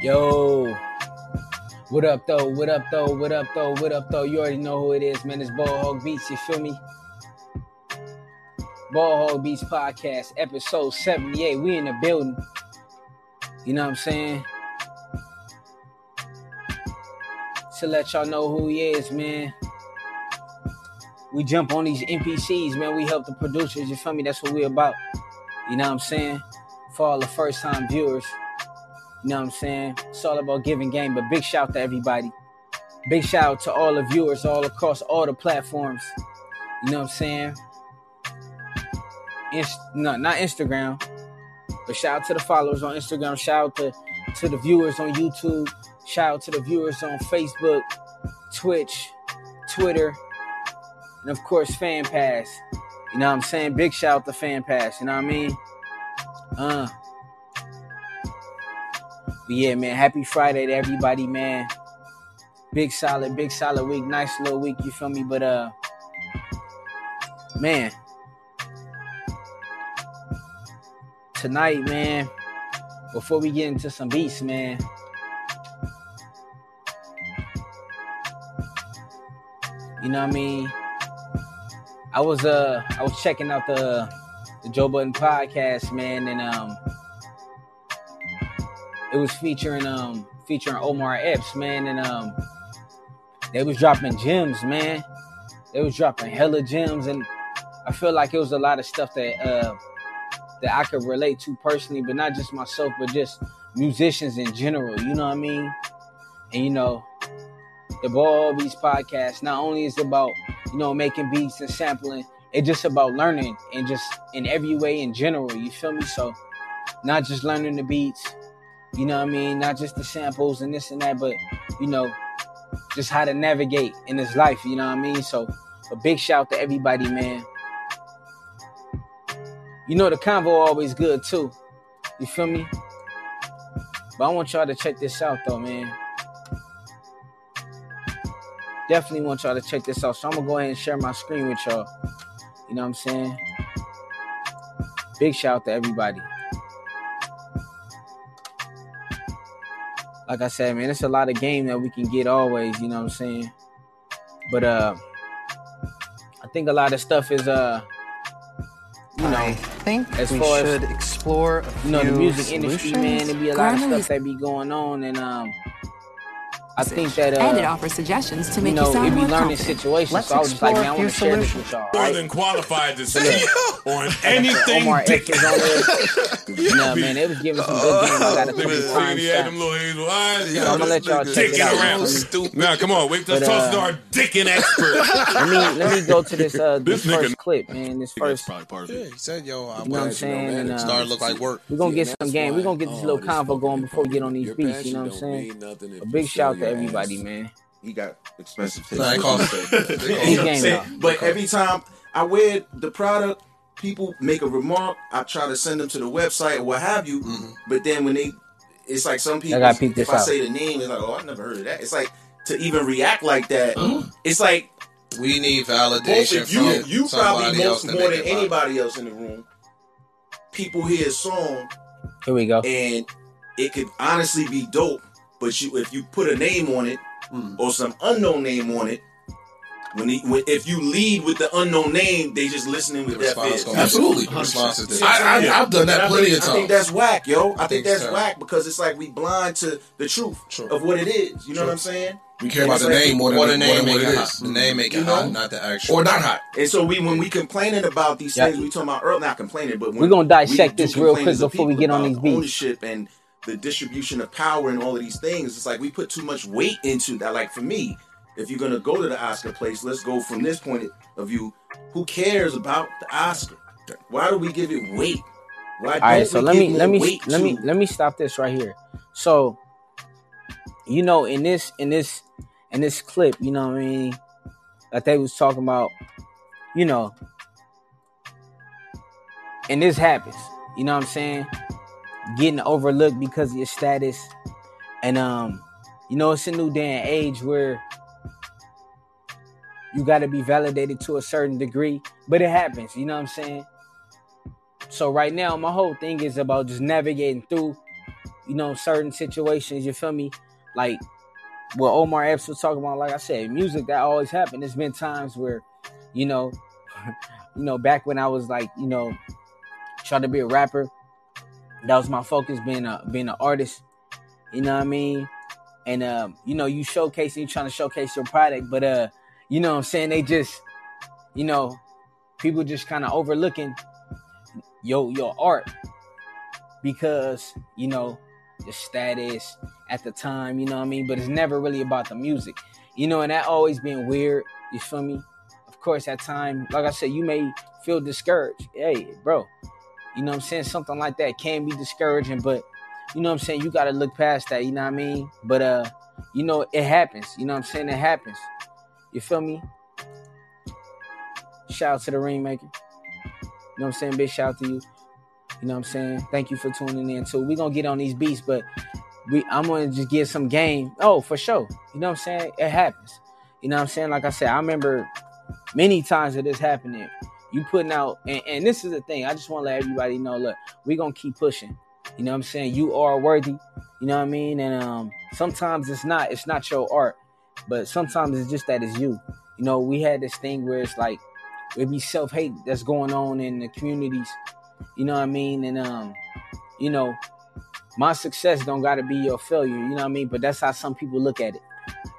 Yo, what up though? What up though? What up though? What up though? You already know who it is, man. It's Ball Hog Beats. You feel me? Ball Hog Beats podcast, episode seventy-eight. We in the building. You know what I'm saying? To let y'all know who he is, man. We jump on these MPCs, man. We help the producers. You feel me? That's what we're about. You know what I'm saying? For all the first time viewers. You know what I'm saying? It's all about giving game, but big shout to everybody. Big shout out to all the viewers all across all the platforms. You know what I'm saying? Inst- no, not Instagram, but shout out to the followers on Instagram. Shout out to, to the viewers on YouTube. Shout out to the viewers on Facebook, Twitch, Twitter, and of course, Fan Pass. You know what I'm saying? Big shout out to Fan Pass. You know what I mean? Uh. But yeah, man, happy Friday to everybody, man. Big solid, big solid week. Nice little week, you feel me? But uh man. Tonight, man, before we get into some beats, man. You know what I mean? I was uh I was checking out the the Joe Budden podcast, man, and um it was featuring um featuring Omar Epps, man, and um they was dropping gems, man. They was dropping hella gems, and I feel like it was a lot of stuff that uh that I could relate to personally, but not just myself, but just musicians in general. You know what I mean? And you know, the Ball Beats podcast not only is about you know making beats and sampling, it's just about learning and just in every way in general. You feel me? So not just learning the beats, you know what I mean? Not just the samples and this and that, but you know, just how to navigate in this life, you know what I mean? So a big shout to everybody, man. You know the convo always good too. You feel me? But I want y'all to check this out though, man. Definitely want y'all to check this out. So I'm gonna go ahead and share my screen with y'all. You know what I'm saying? Big shout out to everybody. Like I said, man, it's a lot of game that we can get always, you know what I'm saying? But uh I think a lot of stuff is uh you know, I think as we far as- should explore a you know, the few music industry, man, solutions. there be a lot of stuff that be going on and um I think that and it uh offers suggestions to you make know, you sound more learning confident. situations. Let's so I was just like, explore man, I a want to few share this solutions. with y'all. more Right? than qualified to Yeah. speak on anything Omar X dick. is on there. You man, they was giving some good games. I got a Look couple at of this time nigga, he had them little hazel eyes. So I'm gonna let y'all check it out. around. Stupid. Now, come on, wait, let's But, to uh, our dicking expert. Let me let me go to this uh this, This first clip, man. This first probably part of Yeah, he said, "Yo, I'm You know what I'm saying? You know, man. It uh, started look like work." We're gonna get some game. We're gonna get this little convo going before we get on these beats, you know what I'm saying? mean nothing if A big sell shout to your everybody, man. He got expensive taste. Nah, they call Big game but every time I wear the product, people make a remark. I try to send them to the website or what have you. Mm-hmm. But then when they, it's like some people. gotta if I out. say the name, it's like, oh, I never heard of that. It's like to even react like that. it's like We need validation of you, you somebody probably else most to more than anybody else in the room. People hear a song Here we go. and it could honestly be dope, but you if you put a name on it hmm. or some unknown name on it, when, he, when if you lead with the unknown name, they just listening with The that response fizz. gonna be- Absolutely. the response is See I'm I, saying? I, I've done And that I plenty think, of times. I think that's whack, yo. I, think, think that's so. whack because it's like we blind to the truth True. of what it is. You know True. what I'm saying? we care about the like- name more than, Or the more name than what it it hot. is. The name make it You hot, know? not the actual. Or not hot. And so we when we complaining about these Yeah. things, we talking about early, not complaining, but when We're gonna dissect we this real quick before we get on these beats. Ownership and the distribution of power and all of these things. It's like we put too much weight into that. Like for me, if you're gonna go to the Oscar place, let's go from this point of view. Who cares about the Oscar? Why do we give it weight? Why All right, so let me let me let me to- let me stop this right here. So, you know, in this in this in this clip, you know what I mean, that they was talking about, you know, and this happens. You know what I'm saying? Getting overlooked because of your status, and um, you know, it's a new day and age where you got to be validated to a certain degree, but it happens. You know what I'm saying? So right now, my whole thing is about just navigating through, you know, certain situations, you feel me? Like what Omar Epps was talking about, like I said, music that always happened. There's been times where, you know, you know, back when I was like, you know, trying to be a rapper, that was my focus, being a being an artist. You know what I mean? And um, you know, you showcasing, you trying to showcase your product, but uh, you know what I'm saying? They just, you know, people just kind of overlooking your your art because, you know, the status at the time, you know what I mean? But it's never really about the music. You know, and that always been weird. You feel me? Of course, at time, like I said, you may feel discouraged. Hey, bro, you know what I'm saying? Something like that can be discouraging, but you know what I'm saying? You gotta look past that, you know what I mean? But uh, you know, it happens. You know what I'm saying? It happens. You feel me? Shout out to the ringmaker. You know what I'm saying? Big shout out to you. You know what I'm saying? Thank you for tuning in too. we're gonna get on these beats, but we I'm gonna just get some game. Oh, for sure. You know what I'm saying? It happens. You know what I'm saying? Like I said, I remember many times of this happening. You putting out and, and this is the thing. I just want to let everybody know, look, we gonna keep pushing. You know what I'm saying? You are worthy. You know what I mean? And um sometimes it's not it's not your art, but sometimes it's just that it's you. You know, we had this thing where it's like it be self-hate that's going on in the communities. You know what I mean? And um, you know, my success don't gotta be your failure, you know what I mean? But that's how some people look at it.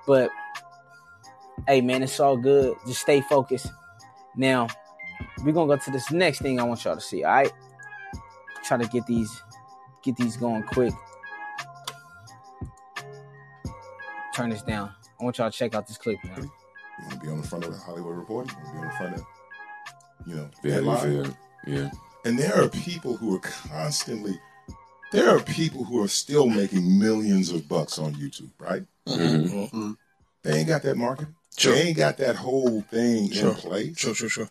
But hey man, it's all good. Just stay focused. Now, we're gonna go to this next thing I want y'all to see, all right? Try to get these get these going quick. Turn this down. I want y'all to check out this clip, man. You want to be on the front of the Hollywood Reporter? You want to be on the front of, you know, Very headline? fair. Yeah. And there are people who are constantly, there are people who are still making millions of bucks on YouTube, right? Mhm. They ain't got that market. Sure. They ain't got that whole thing Sure. in place. Sure, sure, sure.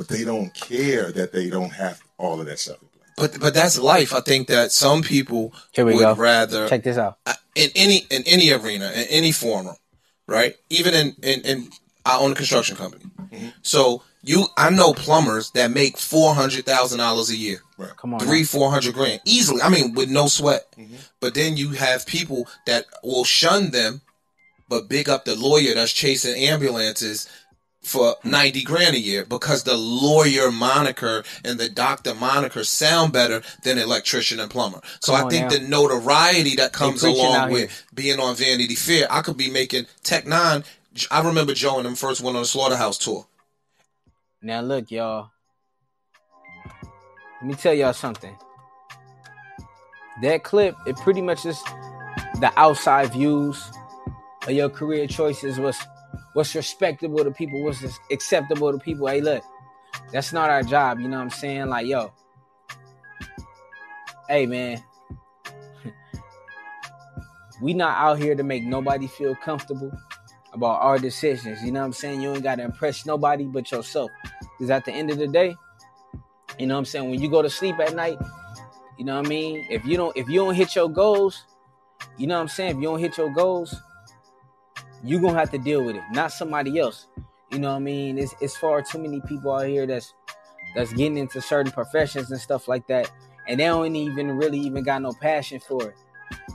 But they don't care that they don't have all of that stuff in place. But but that's life. I think that some people Here we would go. rather Check this out. uh, in any in any arena in any forum, right? Even in in, in I own a construction company, so you I know plumbers that make four hundred thousand dollars a year, Come on. three four hundred grand easily. I mean, with no sweat. But then you have people that will shun them, but big up the lawyer that's chasing ambulances for 90 grand a year because the lawyer moniker and the doctor moniker sound better than electrician and plumber. So Come I think now. the notoriety that comes along with here. being on Vanity Fair, I could be making Tech N9ne. I remember Joe and them first went on the Slaughterhouse tour. Now look, y'all. Let me tell y'all something. That clip, it pretty much is the outside views of your career choices. What's what's respectable to people, what's acceptable to people. Hey, look, that's not our job. You know what I'm saying? Like, yo, hey man, we not out here to make nobody feel comfortable about our decisions. You know what I'm saying? You ain't got to impress nobody but yourself. Because at the end of the day, you know what I'm saying? When you go to sleep at night, you know what I mean? If you don't if you don't hit your goals, you know what I'm saying? If you don't hit your goals, you gonna have to deal with it, not somebody else. You know what I mean? It's it's far too many people out here that's that's getting into certain professions and stuff like that, and they don't even really even got no passion for it.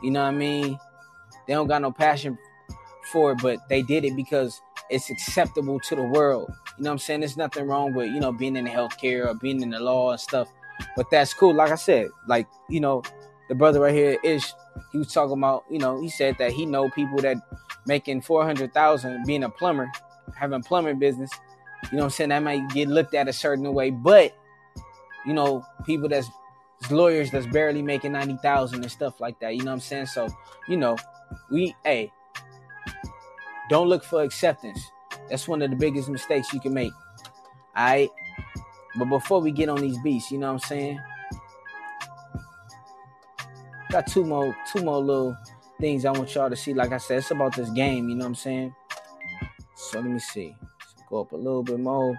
You know what I mean? They don't got no passion for it, but they did it because it's acceptable to the world. You know what I'm saying? There's nothing wrong with, you know, being in the healthcare or being in the law and stuff. But that's cool. Like I said, like, you know, the brother right here is he was talking about, you know, he said that he know people that making four hundred thousand being a plumber, having plumbing business. You know what I'm saying? That might get looked at a certain way, but you know, people that's lawyers that's barely making ninety thousand and stuff like that. You know what I'm saying? So, you know, we hey, don't look for acceptance. That's one of the biggest mistakes you can make. All right. But before we get on these beats, you know what I'm saying? Got two more, two more little things I want y'all to see. Like I said, it's about this game, you know what I'm saying? So let me see. Let's go up a little bit more.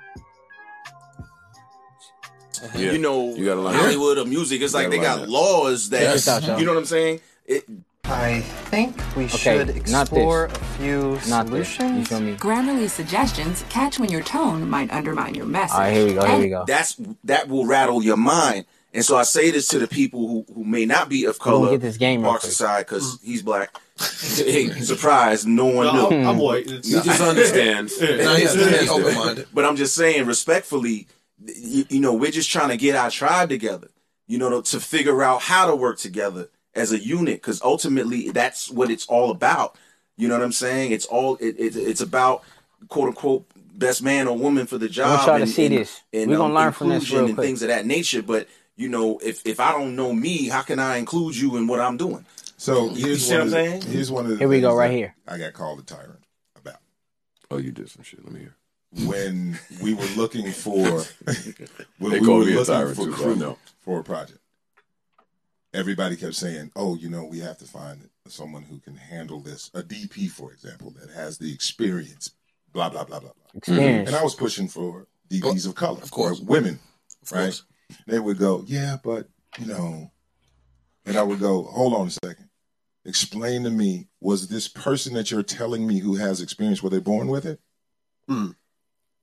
Yeah. You know, You gotta line Hollywood of music, it's You like they gotta line got it. laws that Check this out, y'all. know what I'm saying. It, I think we Okay, should not explore a few Not this. You solutions. feel me? Grammarly suggestions catch when your tone might undermine your message. All right, here we go. Here we go. that's that will rattle your mind. And so I say this to the people who, who may not be of We're gonna color, get this game real Parks quick. aside, because he's black. hey, surprise, no one No, knew. I'm, I'm white. It's, He just understand. No, he's, he's open minded. But I'm just saying, respectfully, you, you know, we're just trying to get our tribe together, you know, to, to figure out how to work together as a unit, because ultimately that's what it's all about. You know what I'm saying? It's all it, it, it's about quote unquote best man or woman for the job. y'all to see this. And, We're gonna um, learn from this inclusion real and things of that nature. But you know, if if I don't know me, how can I include you in what I'm doing? So here's see one what I'm the, saying? here's one of the Here we go, right here. I got called a tyrant about Oh, you did some shit. Let me hear. when we were looking for when They we were me a looking tyrant for too, crew I for a project. Everybody kept saying, "Oh, you know, we have to find someone who can handle this." A DP, for example, that has the experience. Blah blah blah blah blah. Experience. And I was pushing for DPs of color, Of course. women, Of right? Course. They would go, "Yeah, but you know," and I would go, "Hold on a second. Explain to me, was this person that you're telling me who has experience, were they born with it? Hmm.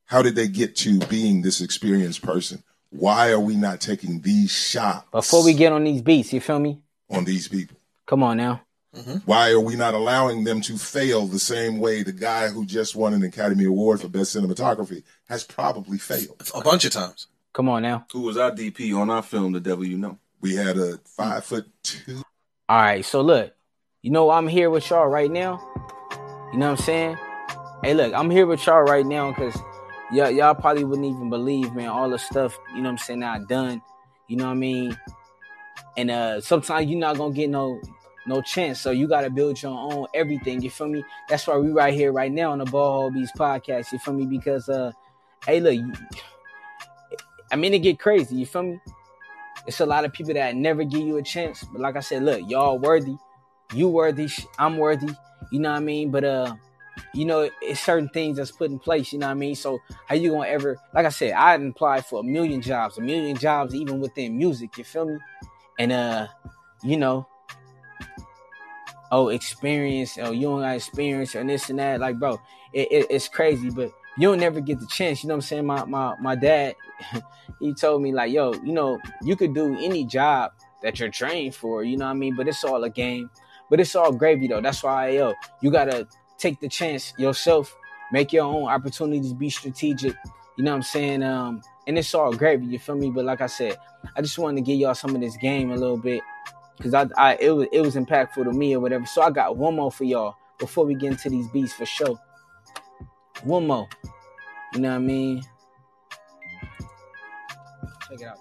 How did they get to being this experienced person? Why are we not taking these shots Before we get on these beats, you feel me? on these people? Come on now. Why are we not allowing them to fail the same way the guy who just won an Academy Award for Best Cinematography has probably failed? A bunch of times. Come on now. Who was our DP on our film, The Devil You Know? We had a five foot two. All right, so look, you know I'm here with y'all right now. You know what I'm saying? Hey, look, I'm here with y'all right now because y'all, y'all probably wouldn't even believe, man, all the stuff, you know what I'm saying, I done. You know what I mean? And uh sometimes you're not gonna get no no chance. So you gotta build your own everything. You feel me? That's why we right here right now on the Ball Hog Beats podcast. You feel me? Because uh hey look, you- I mean it get crazy, you feel me? It's a lot of people that never give you a chance. But like I said, look, y'all worthy. You worthy. I'm worthy. You know what I mean? But uh, you know, it's certain things that's put in place. You know what I mean? So how you gonna ever? Like I said, I apply for a million jobs, a million jobs, even within music. You feel me? And uh, you know, oh, experience. Oh, you don't got experience and this and that. Like, bro, it, it, it's crazy. But you don't never get the chance. You know what I'm saying? My my my dad, he told me like, yo, you know, you could do any job that you're trained for. You know what I mean? But it's all a game. But it's all gravy though. That's why yo, you gotta take the chance yourself, make your own opportunities, be strategic. You know what I'm saying? Um, and it's all gravy. You feel me? But like I said, I just wanted to give y'all some of this game a little bit because I, I it was it was impactful to me or whatever. So I got one more for y'all before we get into these beats for sure. One more. You know what I mean? Check it out.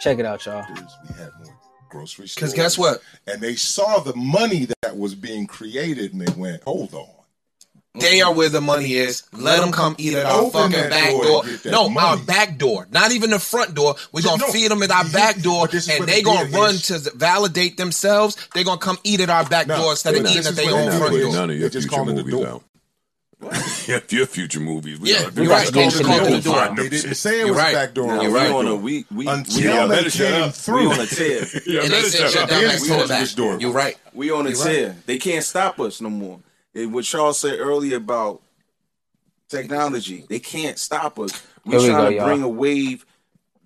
Check it out, y'all. We had more grocery stores. Because guess what? And they saw the money that was being created, and they went, "Hold on." They are where the money is. Let them come eat at our Open fucking back door door. and get No, our back door. Not even the front door. We're gonna No, feed them at our you- back door, but this is and they it gonna is. run to validate themselves. They're gonna come eat at our back No, door instead of eating at their own front door. None of your They just future call it the movies out. yeah, your future movies. We Yeah, gotta- you're right. gotta go It's to called the the door. They didn't say it You're was right. back door. You're right. on a we we Until we, Yeah, they came through. we on a tear. Yeah, And they said shut shut down back we to the closed back. door. You're right. We on a You're tear. They can't stop us no more. And what Charles said earlier about technology, they can't stop us. We're we trying go, to y'all. bring a wave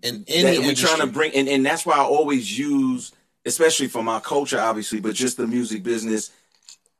In that any we're industry. trying to bring, and, and that's why I always use, especially for my culture, obviously, but just the music business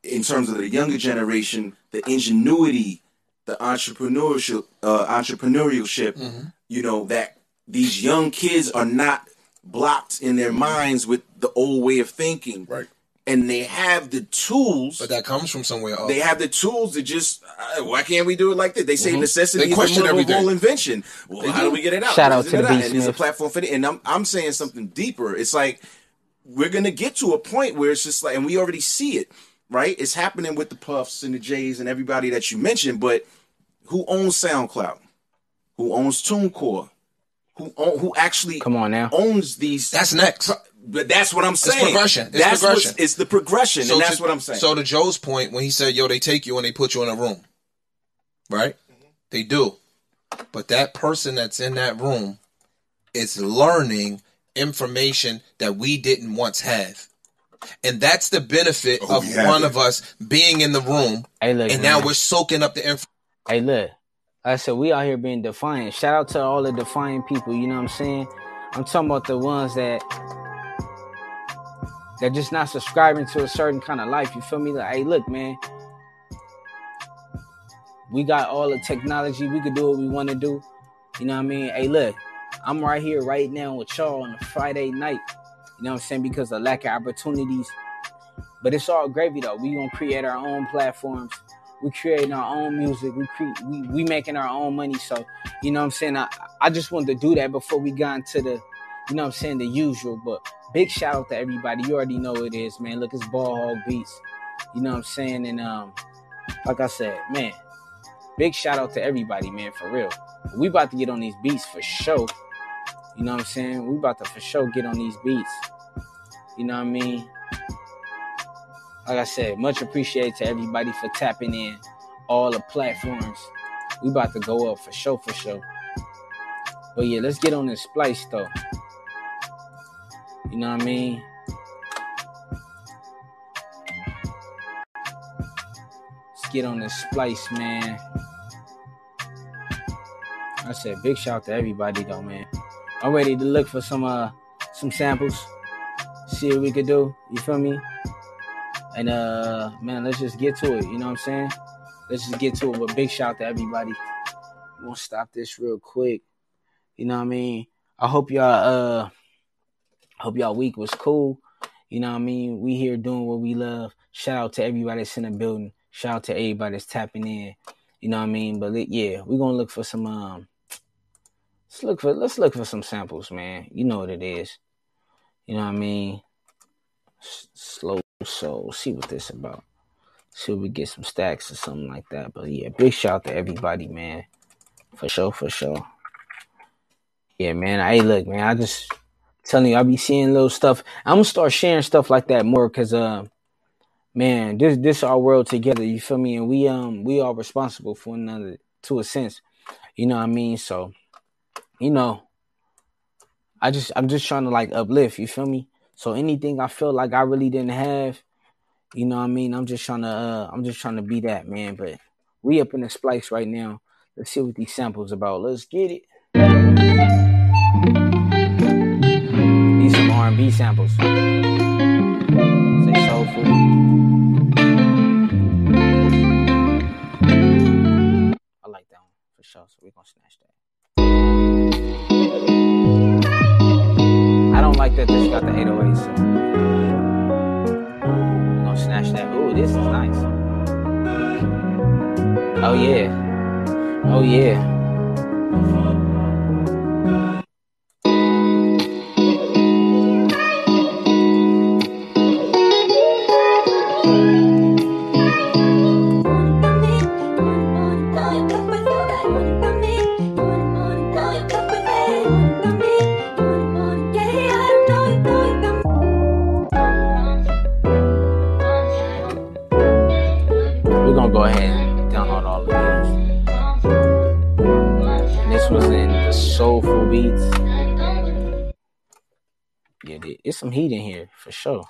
in terms of the younger generation, the ingenuity, the entrepreneurship, uh, entrepreneurship. Mm-hmm. You know that these young kids are not blocked in their minds with the old way of thinking, Right. and they have the tools. but that comes from somewhere else. They have the tools to just. Uh, why can't we do it like that? They say necessity They is question the mother of all invention. Well, how do we get it out? Shout out to and the. Beast And there's a platform for it. And I'm I'm saying something deeper. It's like we're gonna get to a point where it's just like, and we already see it, right? It's happening with the Puffs and the Jays and everybody that you mentioned. But who owns SoundCloud? Who owns TuneCore? Who own, who actually Come on now. owns these? That's next. But that's what I'm saying. It's progression. It's that's progression. It's the progression, and that's to, what I'm saying. So to Joe's point, when he said, "Yo, they take you and they put you in a room," right? They do, but that person that's in that room is learning information that we didn't once have, and that's the benefit Oh, of we one it. of us being in the room, Hey, look. and man. now we're soaking up the information. Hey, look. I said we out here being defiant. Shout out to all the defiant people. You know what I'm saying? I'm talking about the ones that they're just not subscribing to a certain kind of life. You feel me? Like, hey, look, man, we got all the technology. We could do what we want to do. You know what I mean? Hey, look, I'm right here right now with y'all on a Friday night. You know what I'm saying? Because of lack of opportunities. But it's all gravy though. We gonna create our own platforms. We creating our own music. We create we, we making our own money. So, you know what I'm saying? I, I just wanted to do that before we got into the, you know what I'm saying, the usual. But big shout out to everybody. You already know it is, man. Look, it's Ball Hog Beats. You know what I'm saying? And um, like I said, man, big shout out to everybody, man, for real. We about to get on these beats for sure. You know what I'm saying? We about to for sure get on these beats. You know what I mean? Like I said, much appreciated to everybody for tapping in all the platforms. We about to go up for sure, for sure. But yeah, let's get on this Splice though. You know what I mean? Let's get on this Splice, man. I said big shout out to everybody though, man. I'm ready to look for some uh some samples. See what we could do. You feel me? And uh man, let's just get to it. You know what I'm saying? Let's just get to it. But big shout to everybody. Gonna stop this real quick. You know what I mean? I hope y'all uh hope y'all week was cool. You know what I mean? We here doing what we love. Shout out to everybody that's in the building. Shout out to everybody that's tapping in. You know what I mean? But yeah, we're gonna look for some um let's look for let's look for some samples, man. You know what it is. You know what I mean? S- slow soul. See what this about. See if we get some stacks or something like that. But yeah, big shout out to everybody, man. For sure, for sure. Yeah, man. Hey, look, man. I just telling you, I be seeing little stuff. I'm gonna start sharing stuff like that more, cause uh, man, this this our world together. You feel me? And we um we are responsible for another to a sense. You know what I mean? So, you know, I just I'm just trying to like uplift. You feel me? So anything I feel like I really didn't have, you know what I mean? I'm just trying to uh I'm just trying to be that man. But we up in the Splice right now. Let's see what these samples about. Let's get it. These some R&B samples. Say soulful. I like that one for sure. So we're gonna snatch that. I don't like that this got the 808. So we're gonna snatch that. Ooh, this is nice. Oh yeah. Oh yeah. For sure.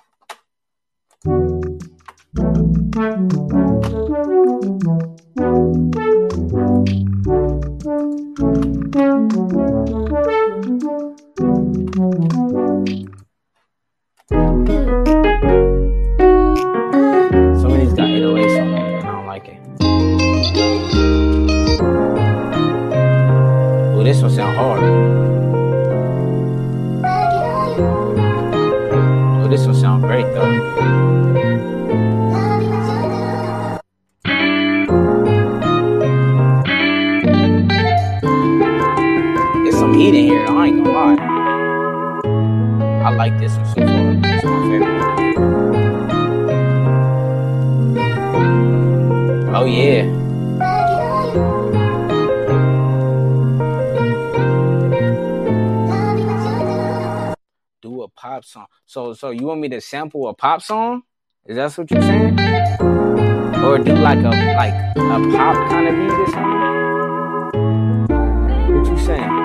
So you want me to sample a pop song? Is that what you're saying? Or do like a like a pop kind of beat or something? What you saying?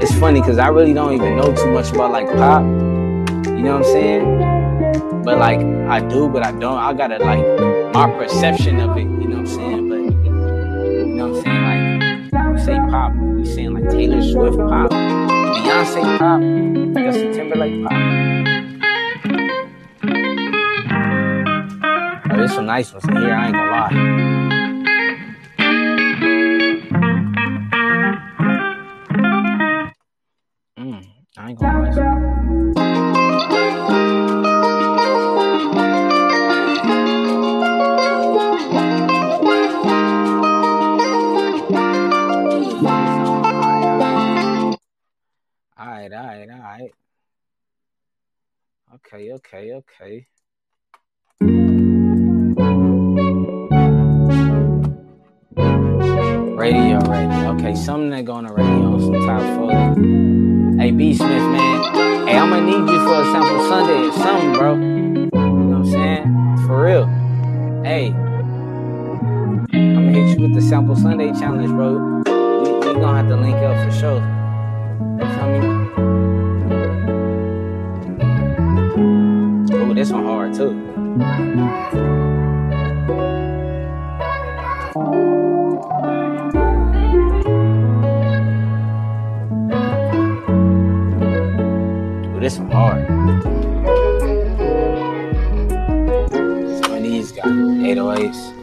It's funny because I really don't even know too much about like pop. You know what I'm saying? But like I do, but I don't. I gotta like my perception of it. Taylor Swift pop, Beyonce pop, Justin Timberlake pop. Oh, there's some nice ones in here. I ain't gonna lie. Okay, okay, okay. Radio, radio. Okay, something that go on the radio, some top 40. Hey, B Smith, man. Hey, I'm gonna need you for a sample Sunday or something, bro. You know what I'm saying? For real. Hey. I'm gonna hit you with the sample Sunday challenge, bro. We, we gonna have to link up for sure. This one hard too. Ooh, this one hard. Some of got 808s.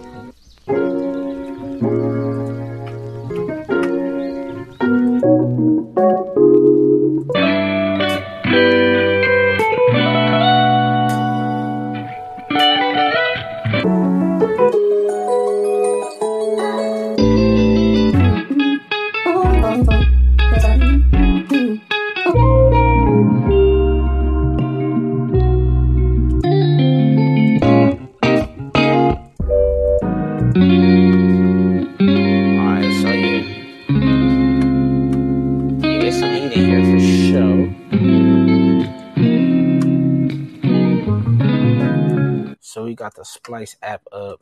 The Splice app up.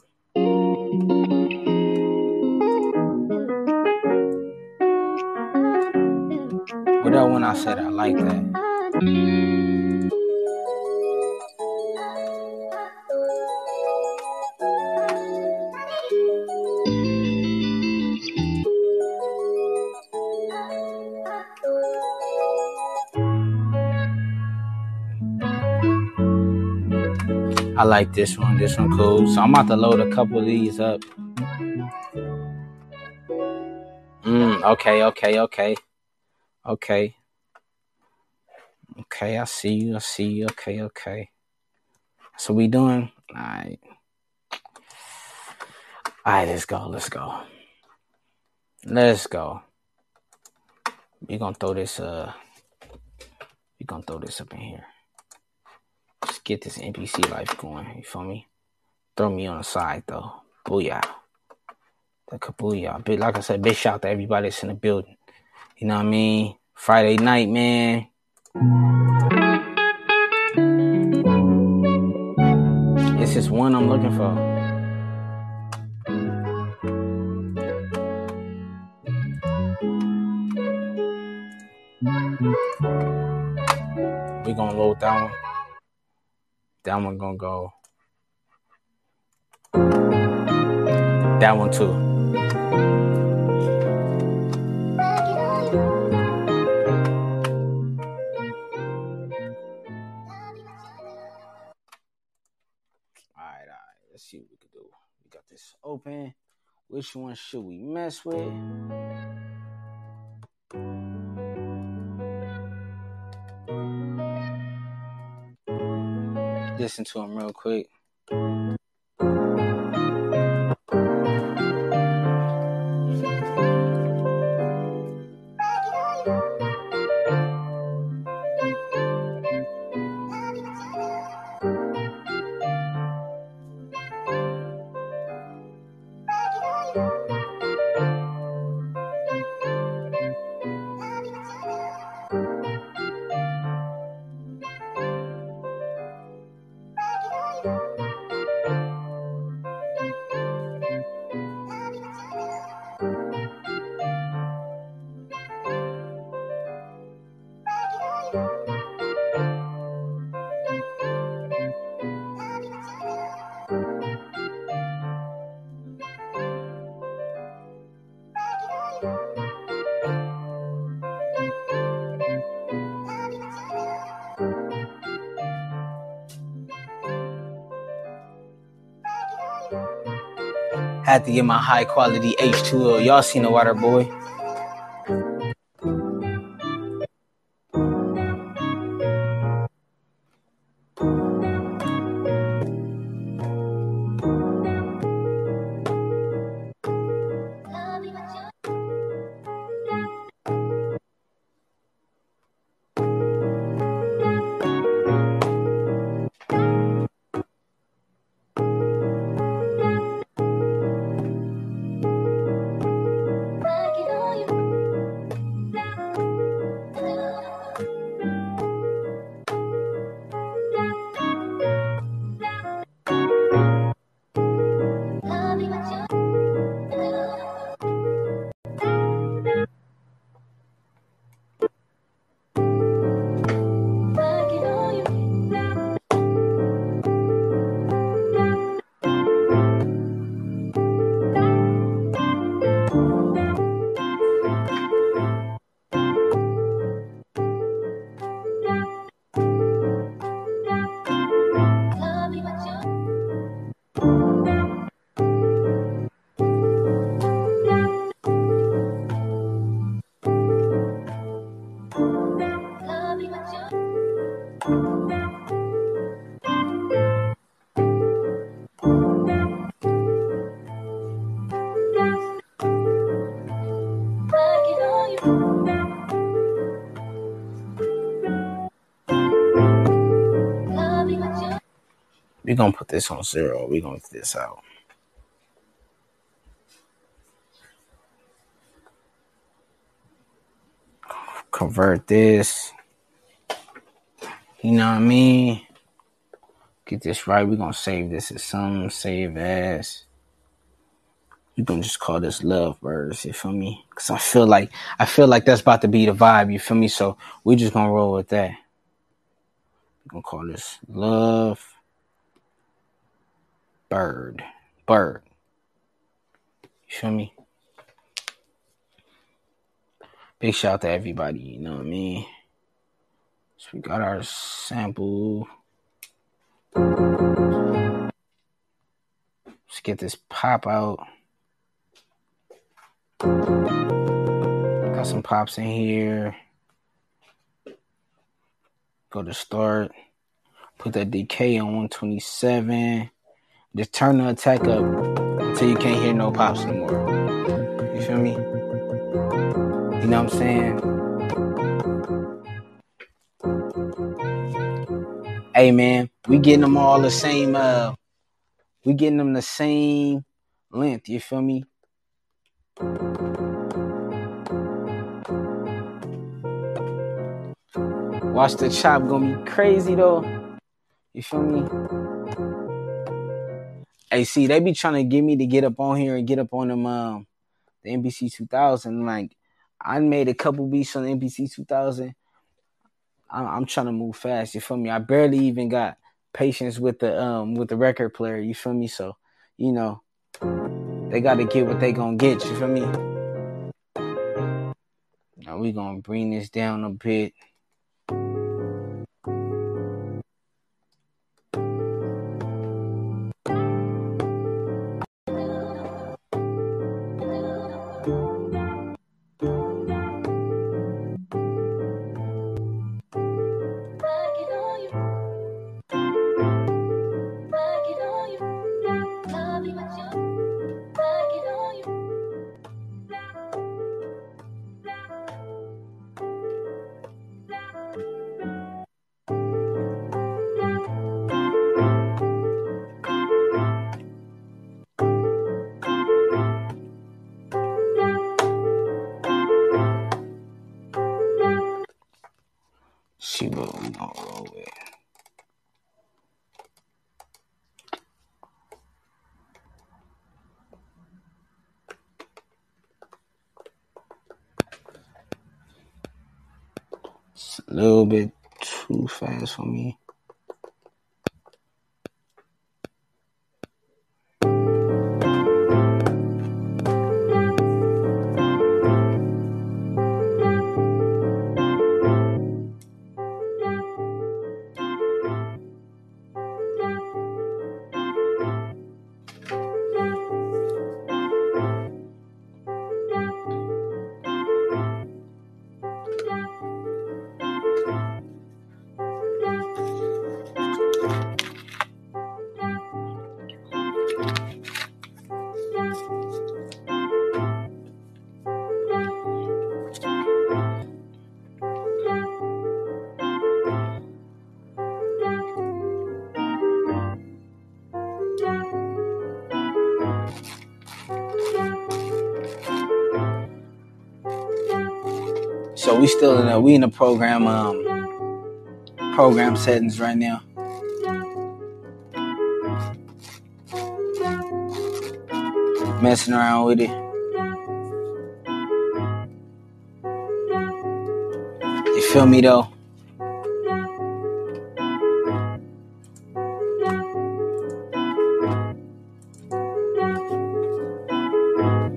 What that when I said I like that? I like this one. This one cool. So I'm about to load a couple of these up. Mm, okay, okay, okay. Okay. Okay, I see you. I see you. Okay, okay. So we doing? Alright. Alright, let's go. Let's go. Let's go. We gonna throw this uh we gonna throw this up in here. Get this MPC life going. You feel me? Throw me on the side though. Booyah. The kabooyah. Big, like I said, big shout out to everybody that's in the building. You know what I mean? Friday night, man. It's just one I'm looking for. We gonna load that one. That one gonna go. That one too. Alright, alright. Let's see what we can do. We got this open. Which one should we mess with? Listen to him real quick. I had to get my high quality H2O. Y'all seen the water boy? Gonna put this on zero. We're gonna get this out. Convert this. You know what I mean? Get this right. We're gonna save this as some save as. You gonna just call this love birds, you feel me? Cause I feel like I feel like that's about to be the vibe, you feel me? So we're just gonna roll with that. We're gonna call this love bird. Bird. You feel me? Big shout out to everybody, you know what I mean? So we got our sample. Let's get this pop out. Got some pops in here. Go to start. Put that decay on 127. Just turn the attack up until you can't hear no pops anymore. You feel me? You know what I'm saying? Hey man, we getting them all the same uh we getting them the same length, you feel me? Watch the chop gonna be crazy though. You feel me? Hey, see, they be trying to get me to get up on here and get up on them um the MPC 2000. Like, I made a couple beats on MPC 2000. I'm, I'm trying to move fast. You feel me? I barely even got patience with the um with the record player. You feel me? So, you know, they got to get what they gonna get. You feel me? Now we gonna bring this down a bit. Fast for me. Still in a we in the program um program settings right now. Messing around with it. You feel me though?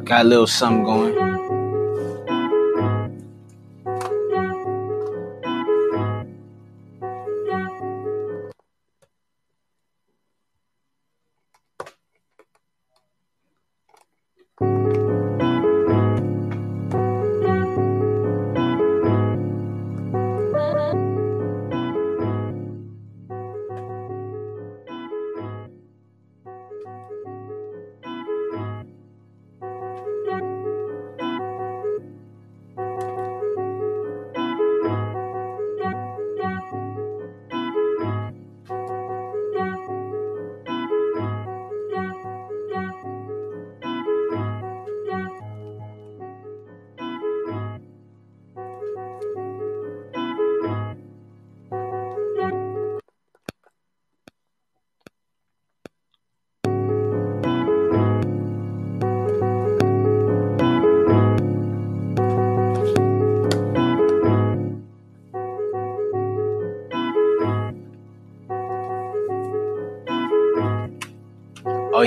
Got a little something going.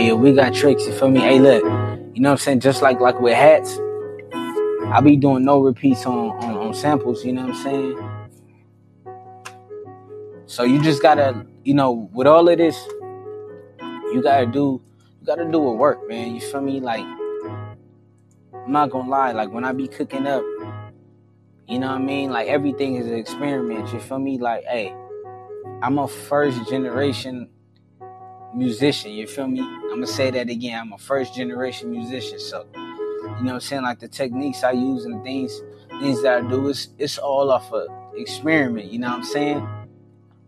Yeah, we got tricks. You feel me? Hey, look, you know what I'm saying? Just like like with hats, I be doing no repeats on, on on samples. You know what I'm saying? So you just gotta, you know, with all of this, you gotta do, you gotta do it work, man. You feel me? Like, I'm not gonna lie. Like when I be cooking up, you know what I mean? Like everything is an experiment. You feel me? Like, hey, I'm a first generation musician. You feel me? I'm gonna say that again. I'm a first generation musician. So, you know I'm saying? Like the techniques I use and the things, things that I do, it's it's all off of experiment. You know what I'm saying?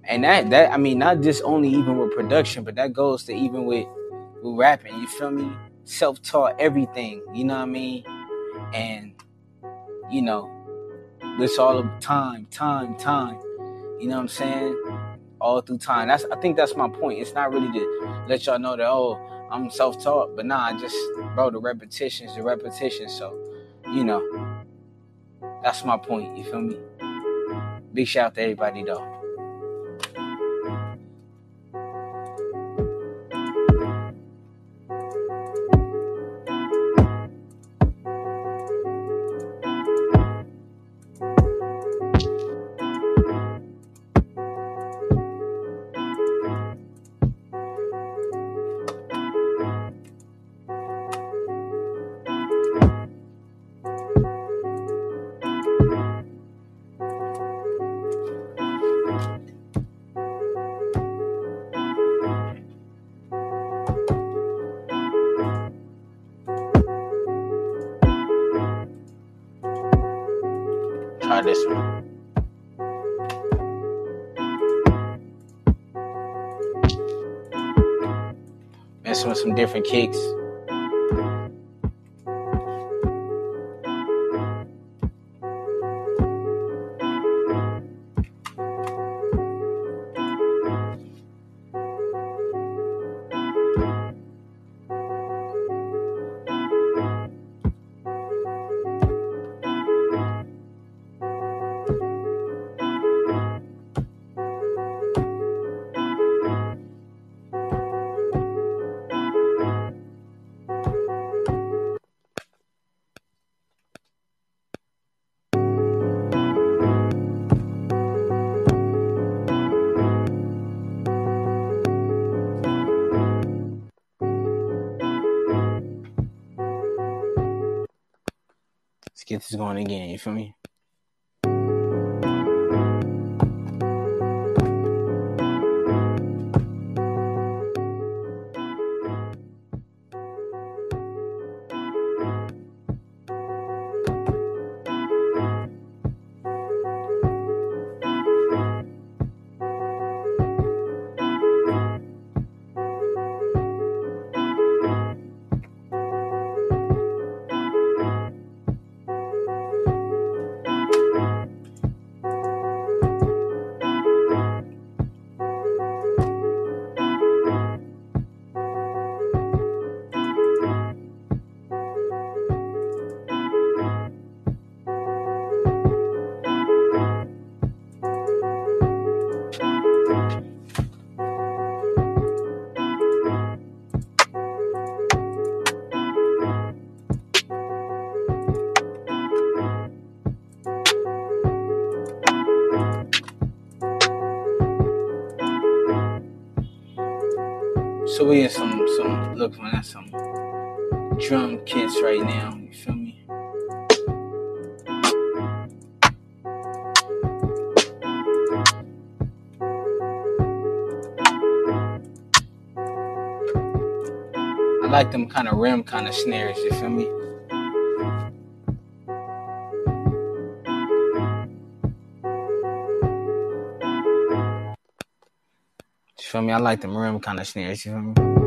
And that that I mean, not just only even with production, but that goes to even with with rapping. You feel me? Self taught everything. You know what I mean? And you know, it's all of time, time, time. You know what I'm saying? All through time. That's I think that's my point. It's not really to let y'all know that oh I'm self taught, but nah, I just bro the repetitions, the repetitions. So you know that's my point. You feel me? Big shout out to everybody though. Different kicks. Get this going again. You feel me? kind of rim kind of snares, you feel me? You feel me? I like them rim kind of snares, you feel me?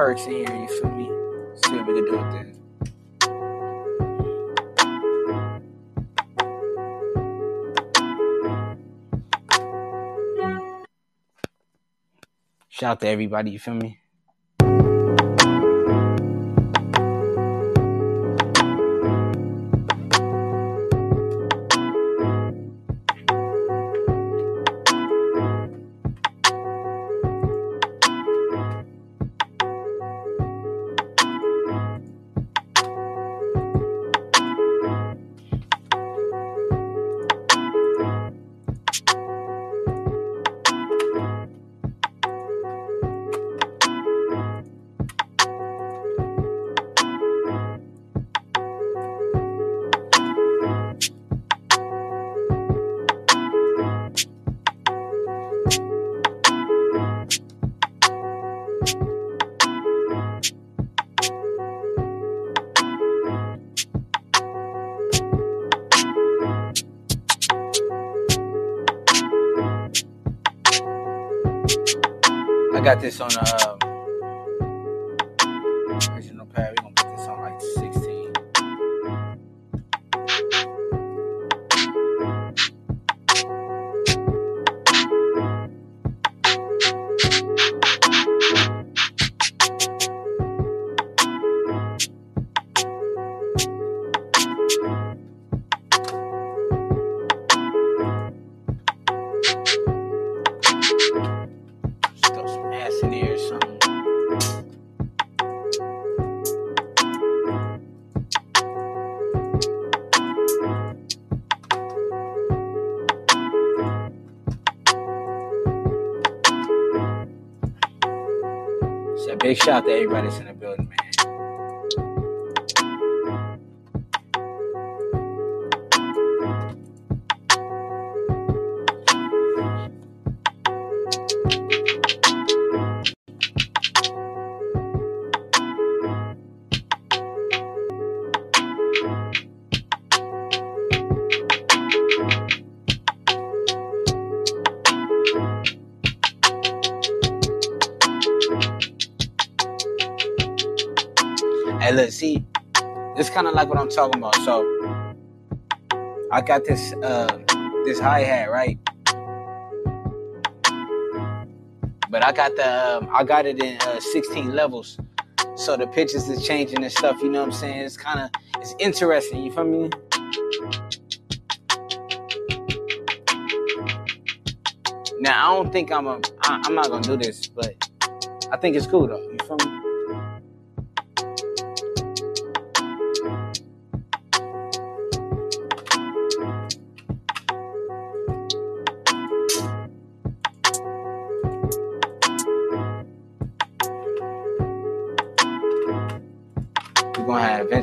perks in here, you feel me? See what we can do with that. Shout out to everybody, you feel me? this on uh Hey, look, see, it's kind of like what I'm talking about. So I got this uh, this hi hat, right? But I got the um, I got it in uh, 16 levels, so the pitches is changing and stuff. You know what I'm saying? It's kind of it's interesting. You feel me? Now I don't think I'm a I, I'm not gonna do this, but I think it's cool though. You feel me?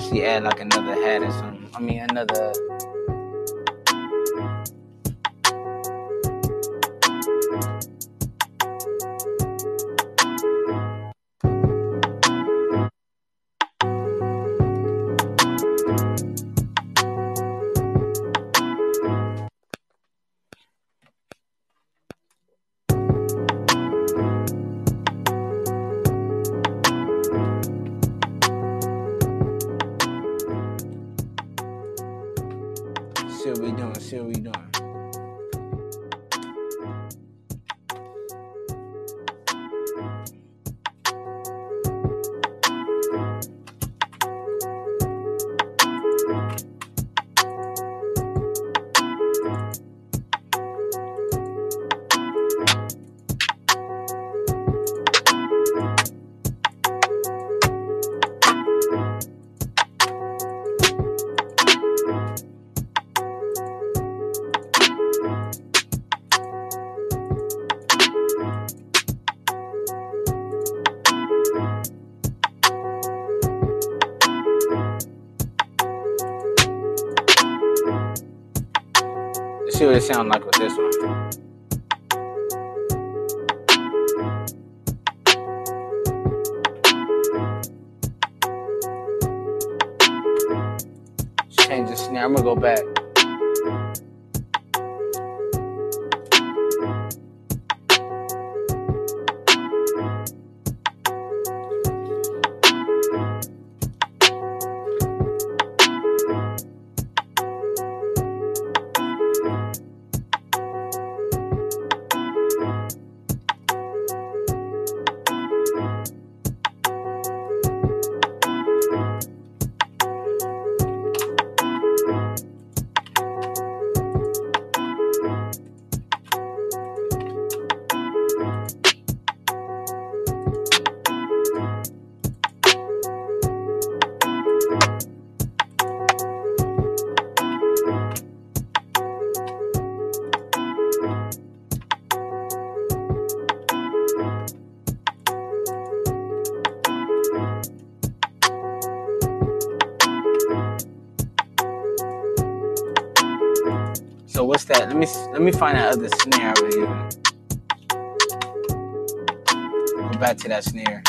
Gonna add like another hat or something. I mean another. Sounds like Let me let me find that other snare over here. Go back to that snare.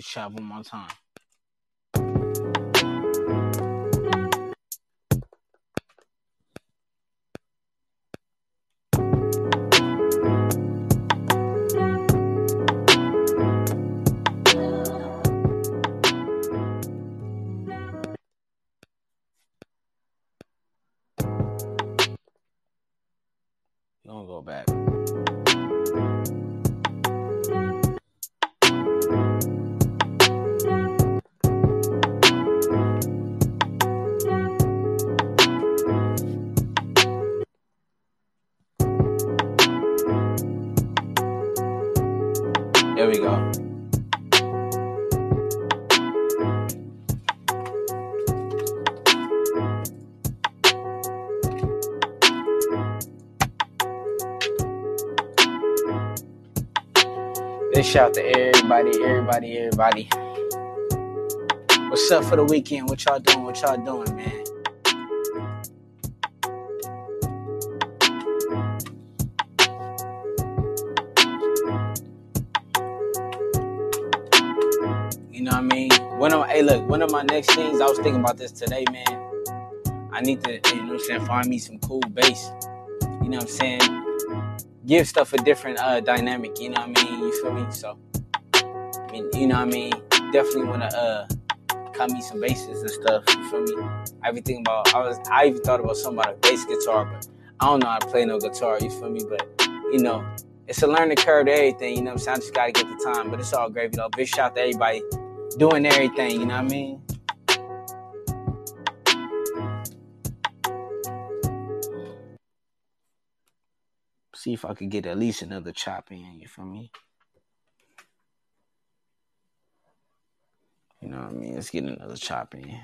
Shot one more time. Shout to everybody, everybody, everybody. What's up for the weekend? What y'all doing? What y'all doing, man? You know what I mean? One of hey look, one of my next things, I was thinking about this today, man. I need to, you know what I'm saying, find me some cool bass. You know what I'm saying? Give stuff a different uh dynamic, you know what I mean? You feel me? So I mean, you know what I mean? Definitely wanna uh cut me some basses and stuff, you feel me? Everything about I was I even thought about something about a bass guitar, but I don't know how to play no guitar, you feel me? But you know, it's a learning curve to everything, you know what I'm saying? I just gotta get the time, but it's all gravy though. Big shout to everybody doing everything, you know what I mean? See if I could get at least another chop in, you feel me? You know what I mean? Let's get another chop in.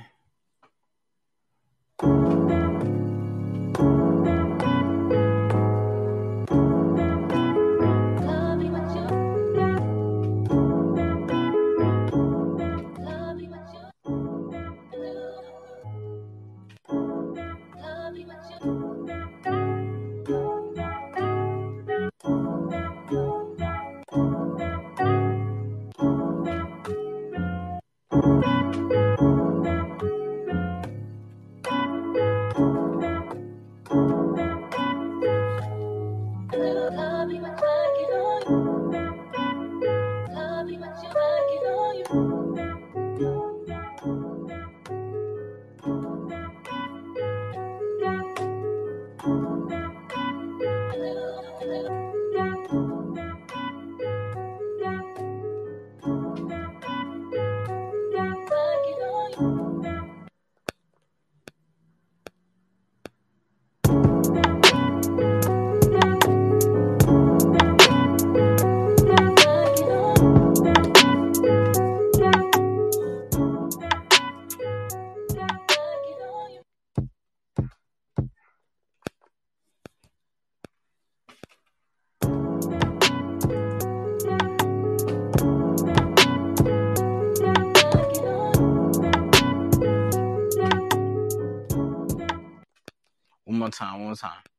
One more time,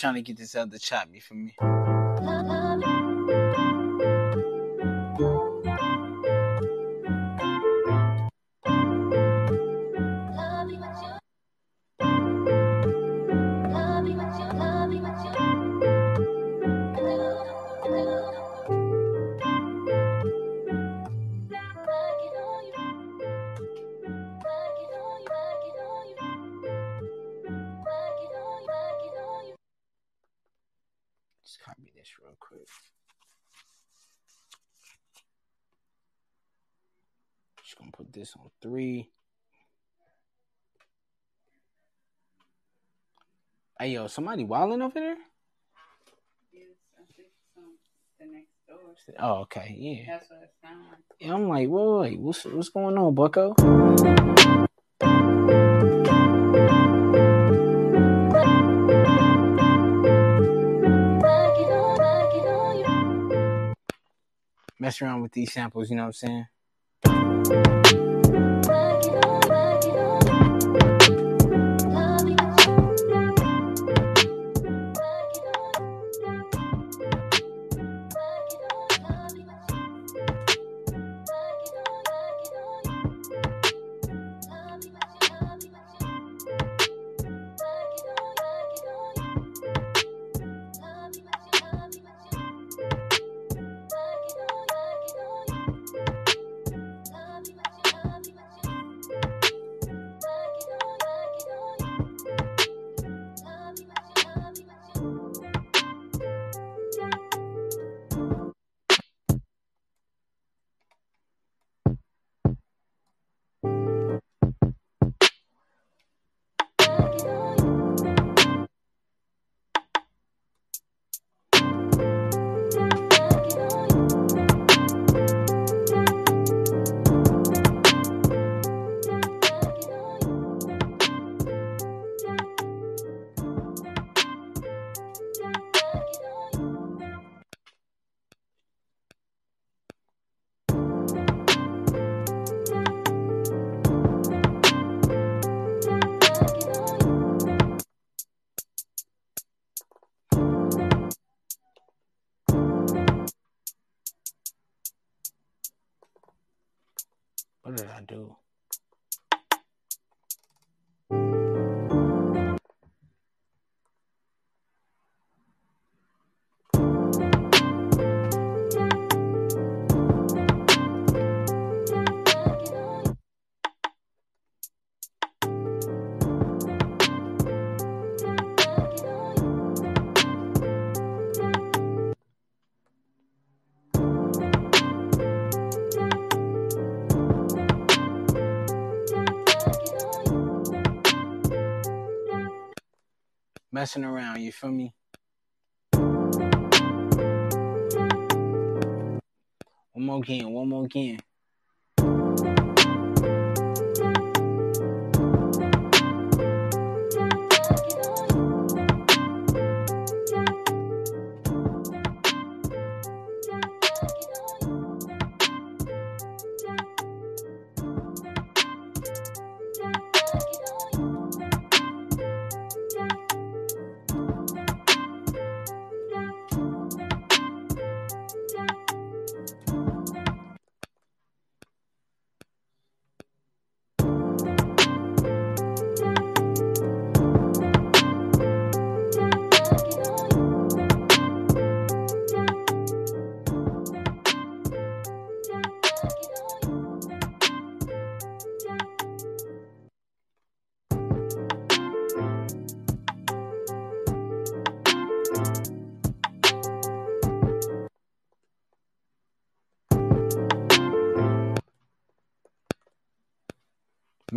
trying to get this other chop. You for me? This on three. Hey yo, somebody wilding over there? Oh, okay, yeah. That's what it like. Yeah, I'm like, wait, wait, what's what's going on, Bucko? Mess around with these samples, you know what I'm saying? Do? Messing around, you feel me? One more again, one more again.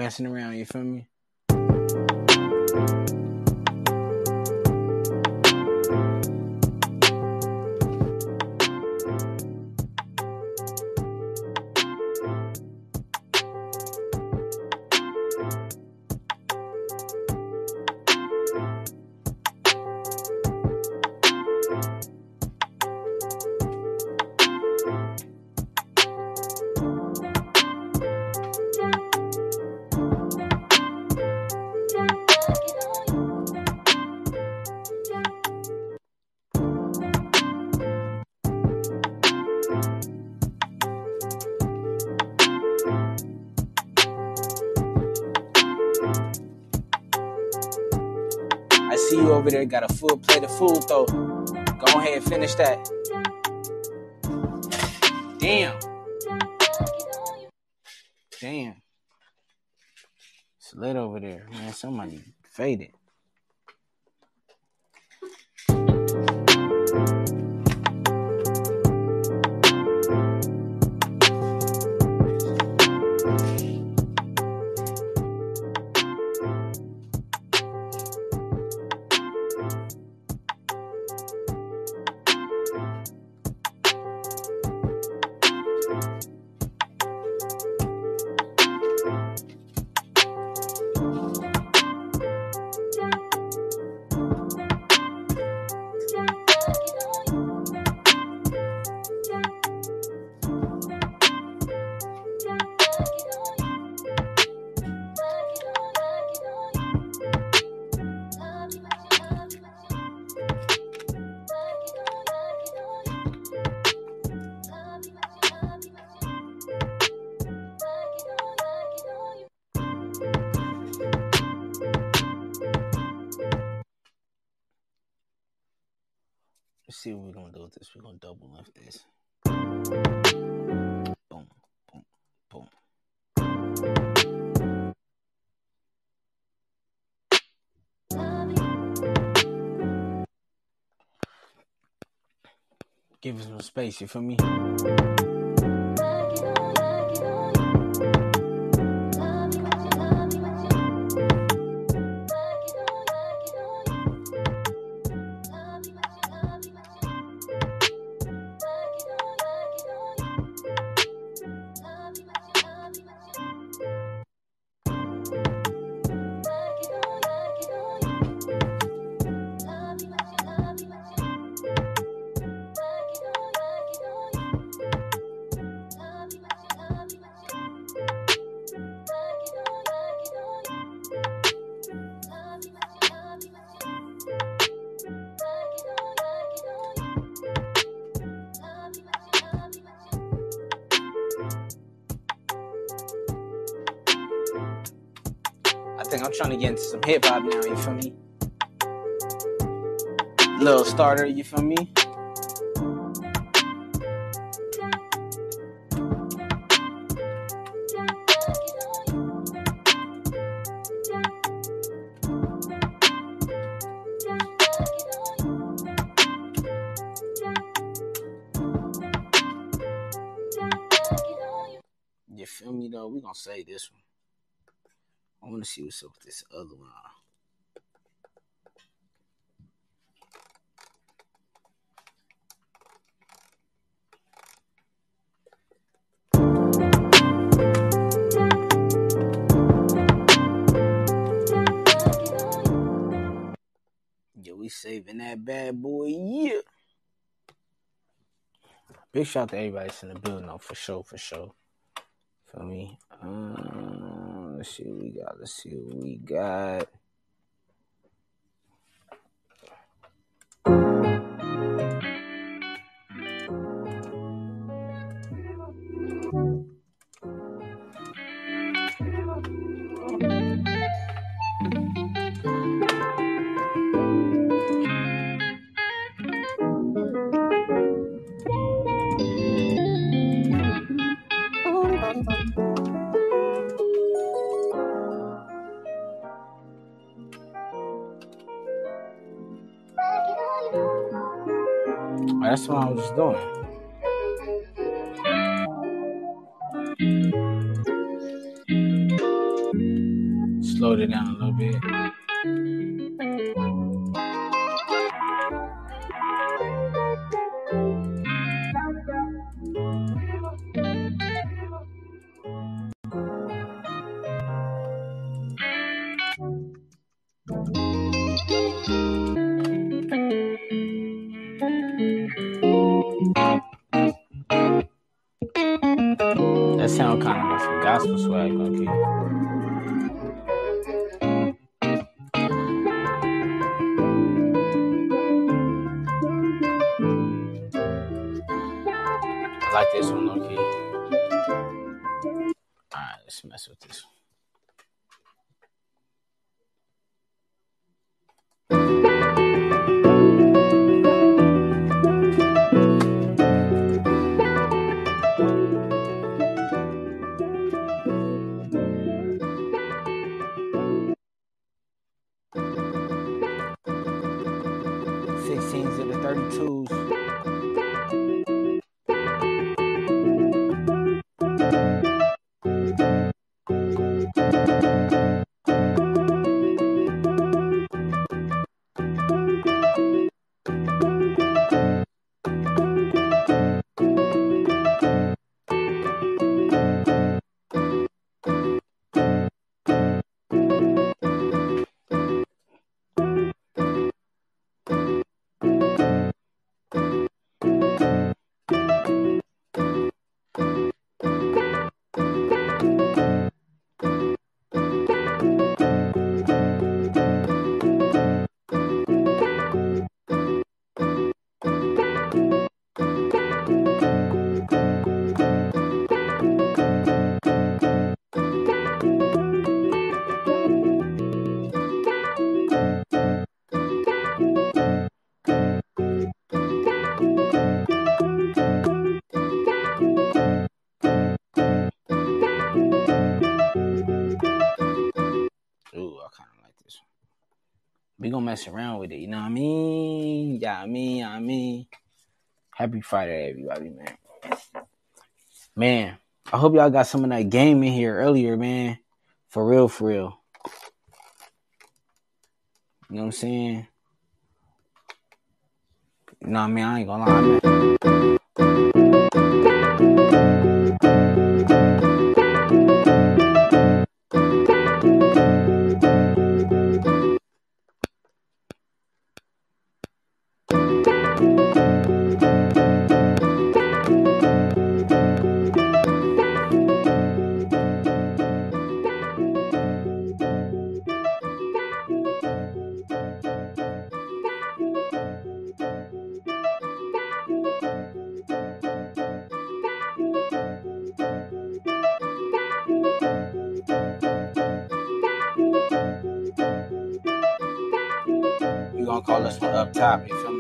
Messing around, you feel me? Got a full plate of food though. Go ahead and finish that. Damn. Damn. It's lit over there, man. Somebody faded. Gonna double lift this. Boom, boom, boom. Give us some space, you feel me? Think I'm trying to get into some hip hop now, you feel me? Little starter, you feel me? See what's up with this other one. Yeah, we saving that bad boy. Yeah. Big shout out to everybody that's in the building, though, for sure, for sure. Feel me? Um, let's see what we got. Let's see what we got. Oh, that's what I was doing. Slowed it down a little bit. Gonna mess around with it. You know what I mean? Yeah, I mean, I mean. Happy Friday, everybody, man. Man, I hope y'all got some of that game in here earlier, man. For real, for real. You know what I'm saying? You know what I mean? I ain't gonna lie, man. This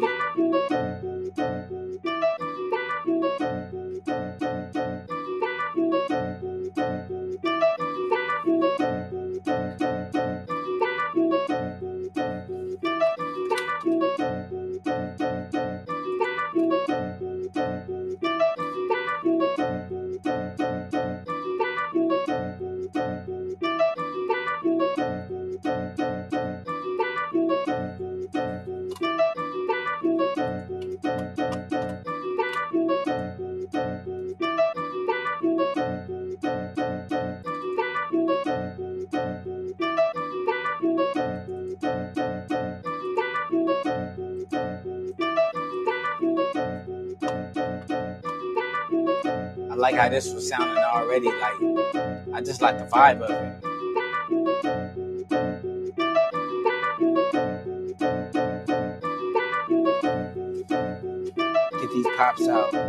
this was sounding already. Like, I just like the vibe of it. Get these pops out.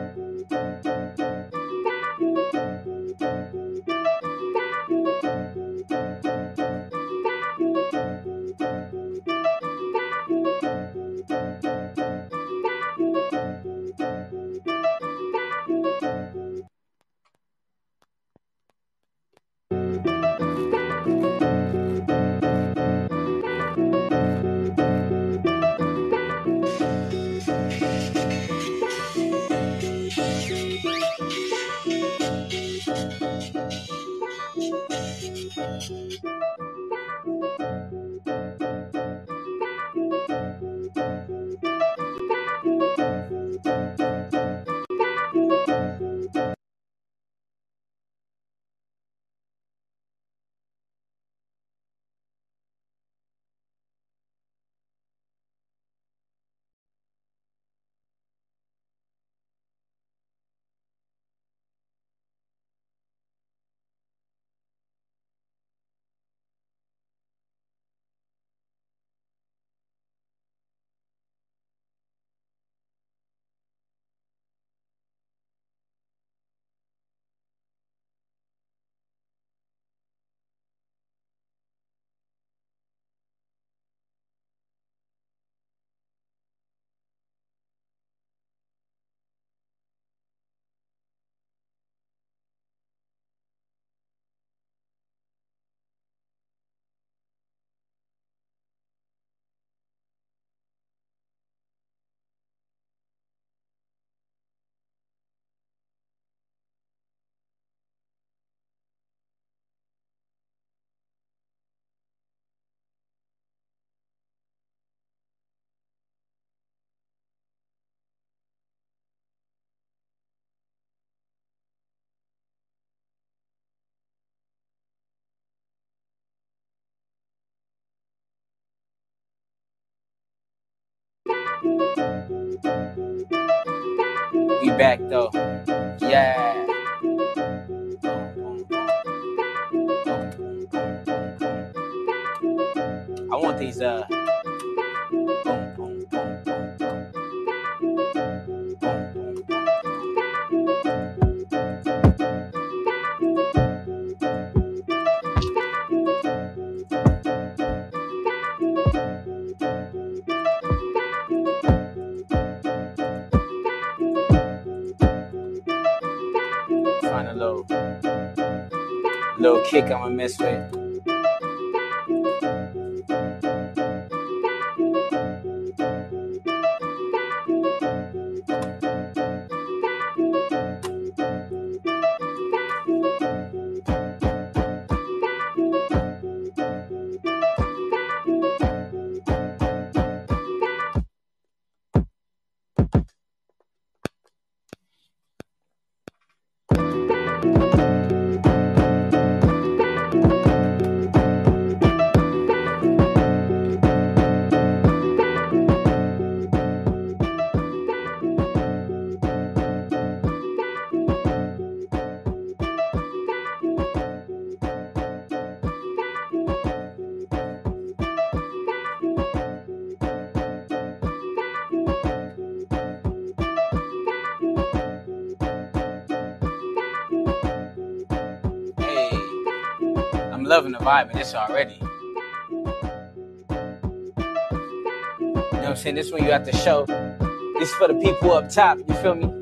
We back though. Yeah. I want these uh kick I'ma mess with. Of this already. You know what I'm saying? This one you have to show. This for the people up top. You feel me?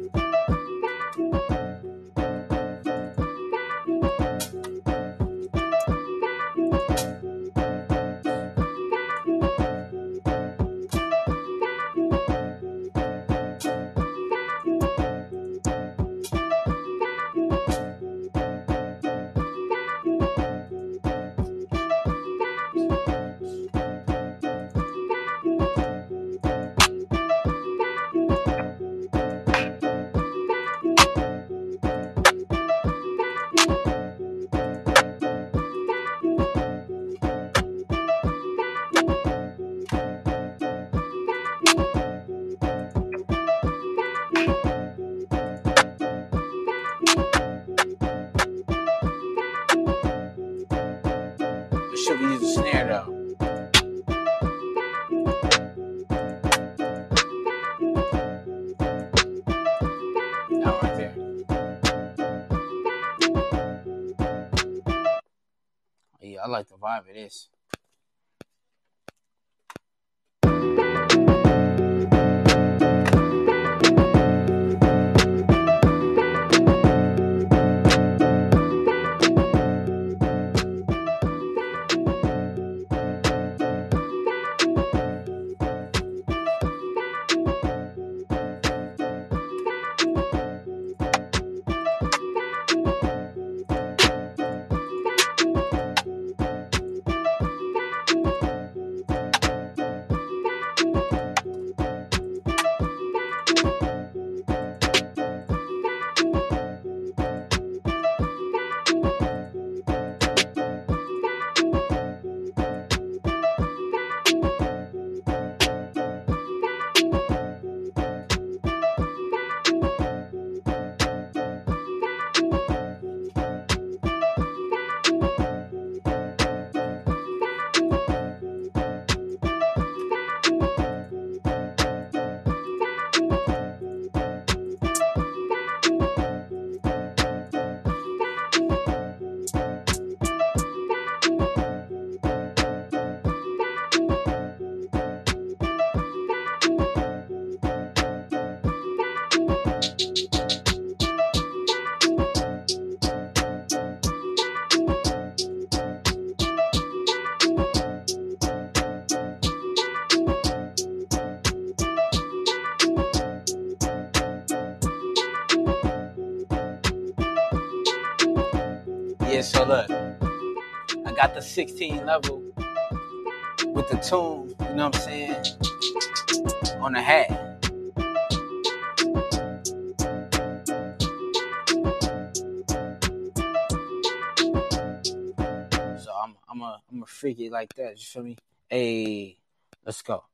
Like the got the 16 level with the tune, you know what I'm saying, on the hat. So I'm I'm a I'm a freak it like that. You feel me? Hey, let's go.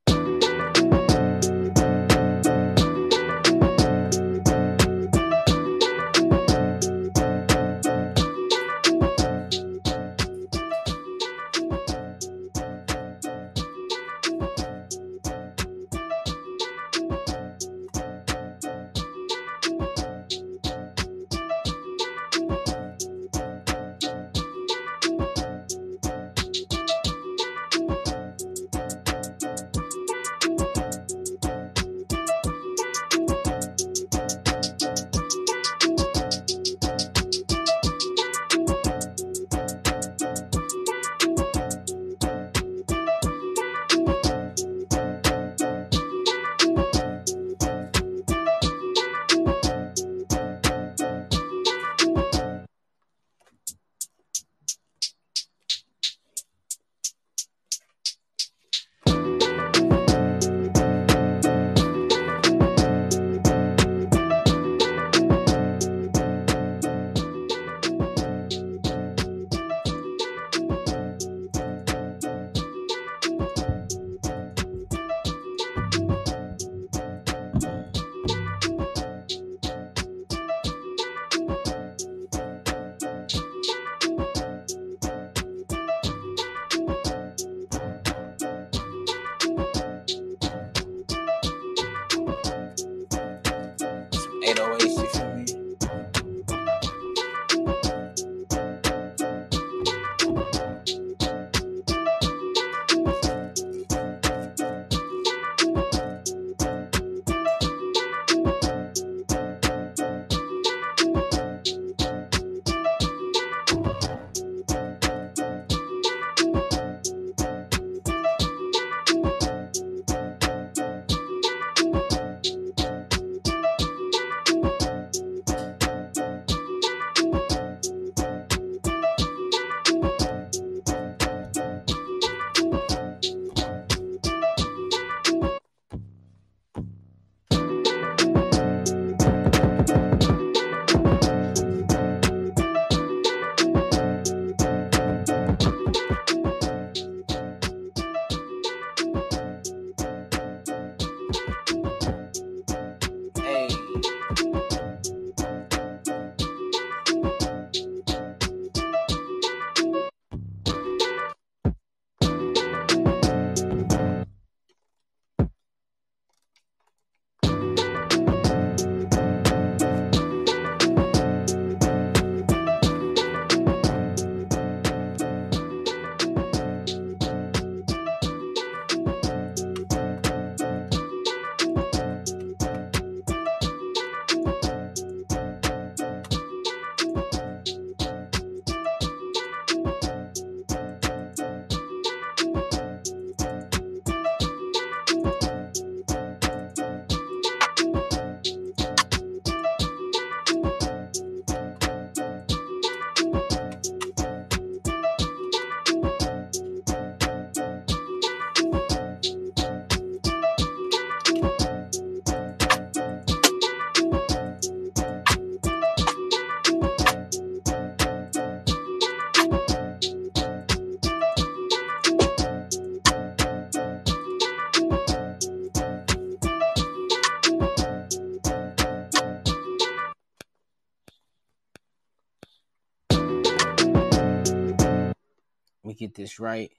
This right.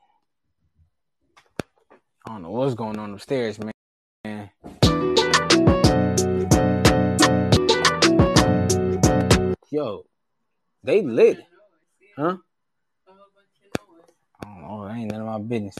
I don't know what's going on upstairs, man. Yo, they lit, huh? I don't know. Ain't none of my business.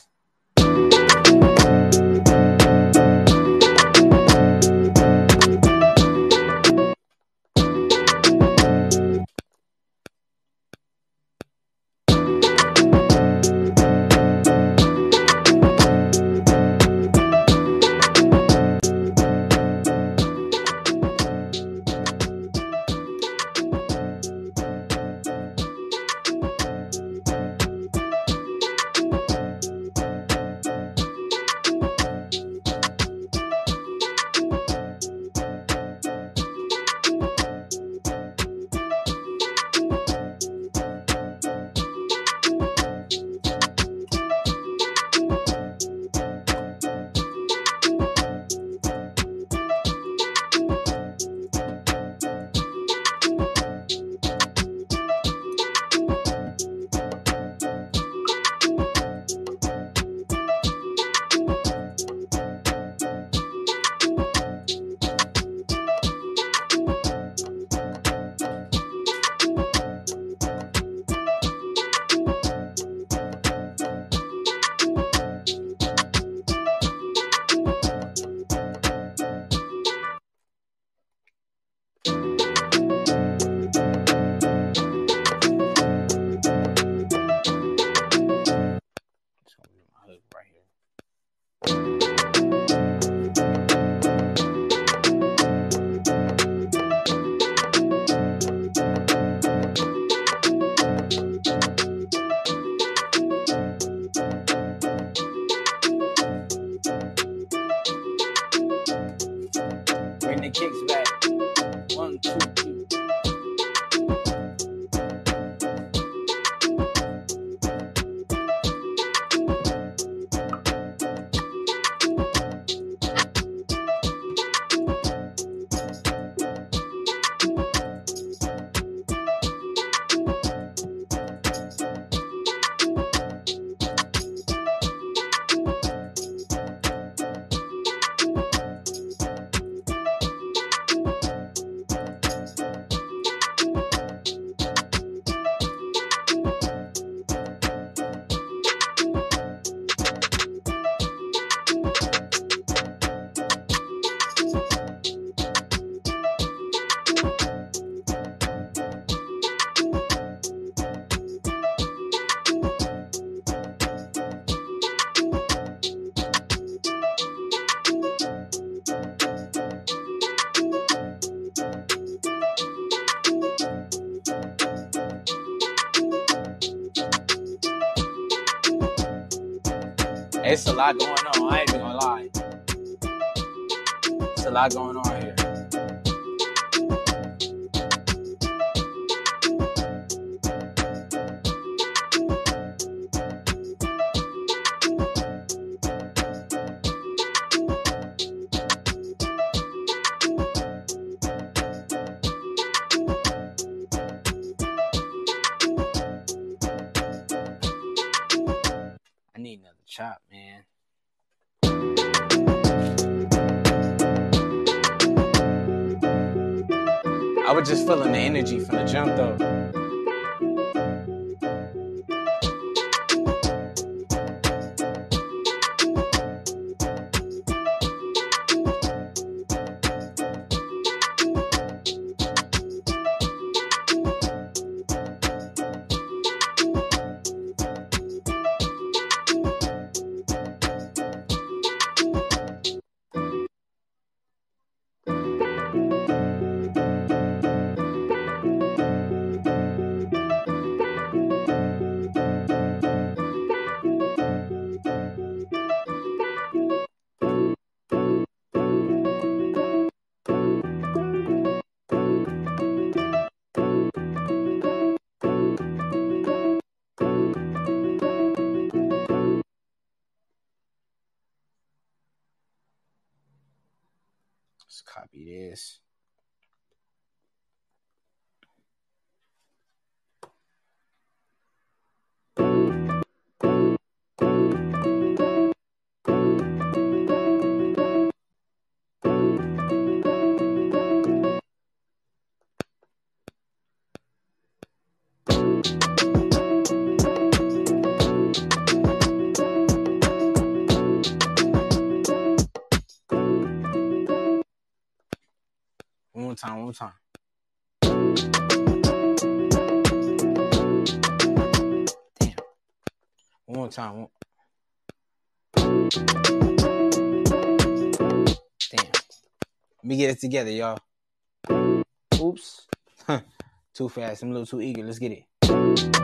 Here. Let's copy this. More time. Damn. One more time. One... Damn. Let me get it together, y'all. Oops. too fast. I'm a little too eager. Let's get it.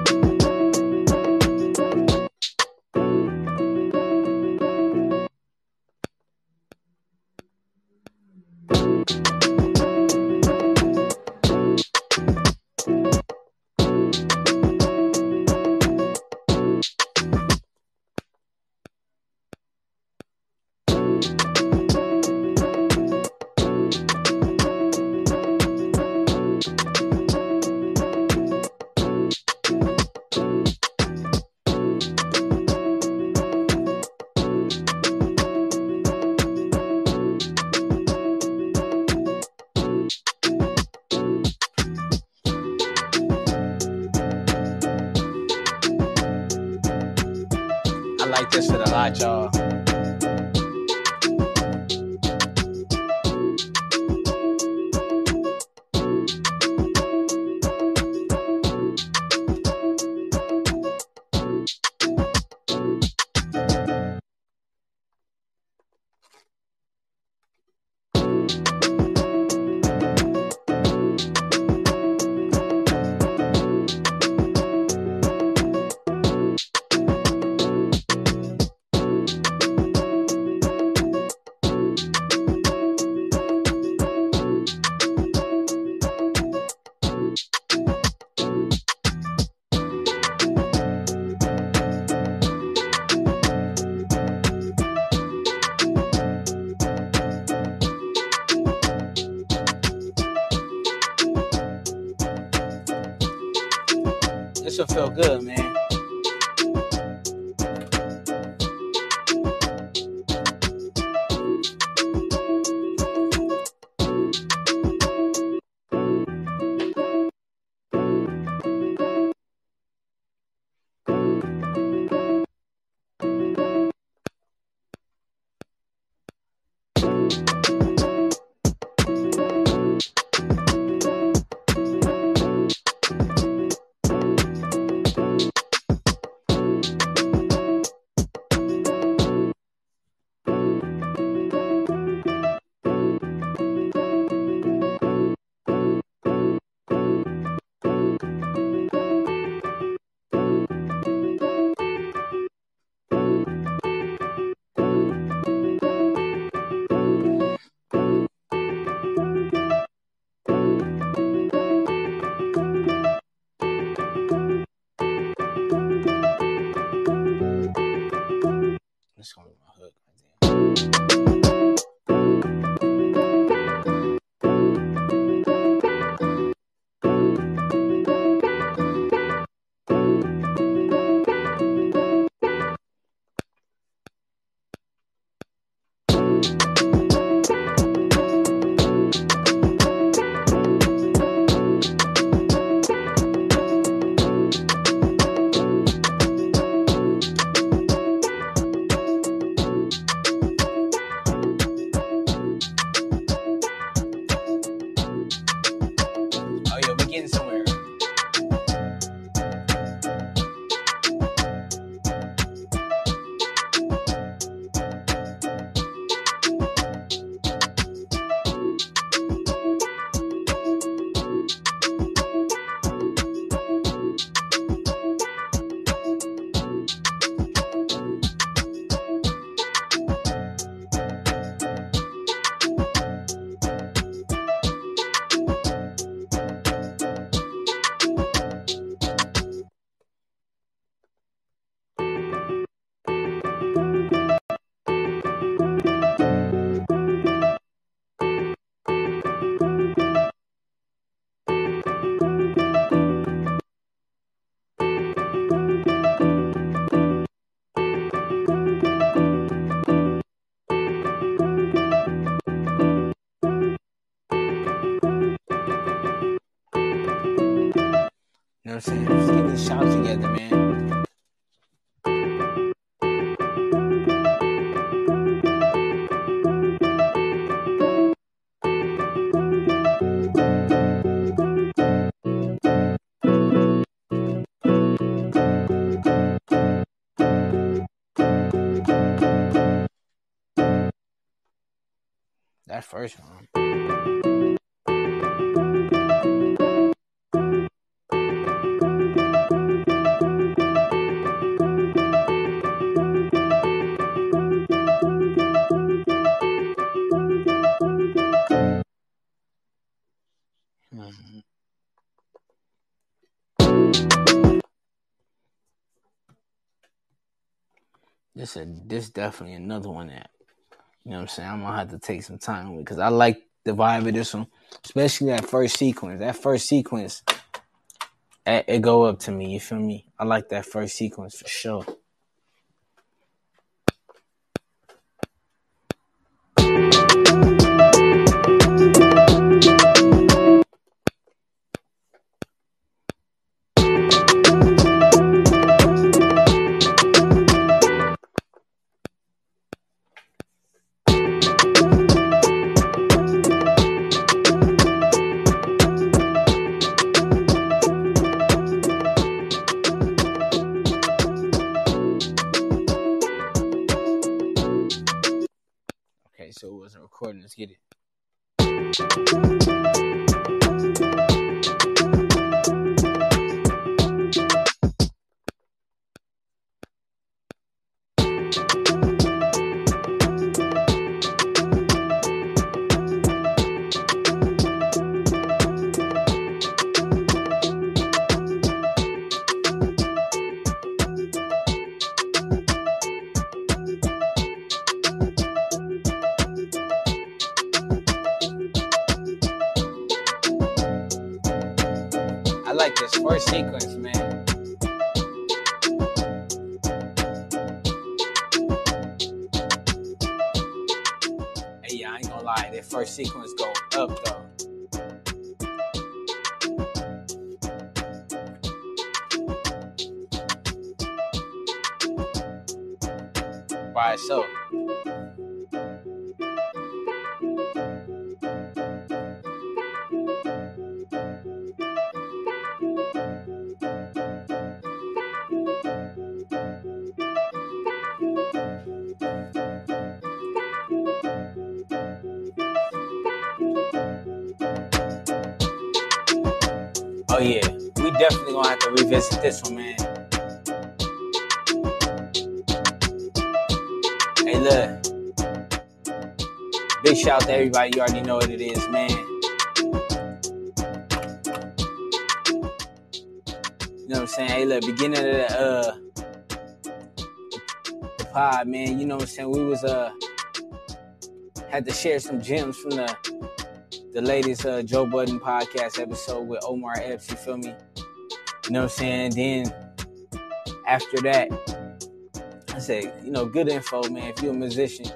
know what I'm saying? Just get this shout together, man. That first one. This this definitely another one that you know what I'm saying. I'm gonna have to take some time with because I like the vibe of this one, especially that first sequence. That first sequence, it, it go up to me. You feel me? I like that first sequence for sure. Everybody. You already know what it is, man. You know what I'm saying? Hey, look, beginning of the uh the pod, man. You know what I'm saying? We was uh had to share some gems from the the latest uh, Joe Budden podcast episode with Omar Epps. You feel me? You know what I'm saying? Then after that, I said, you know, good info, man. If you're a musician,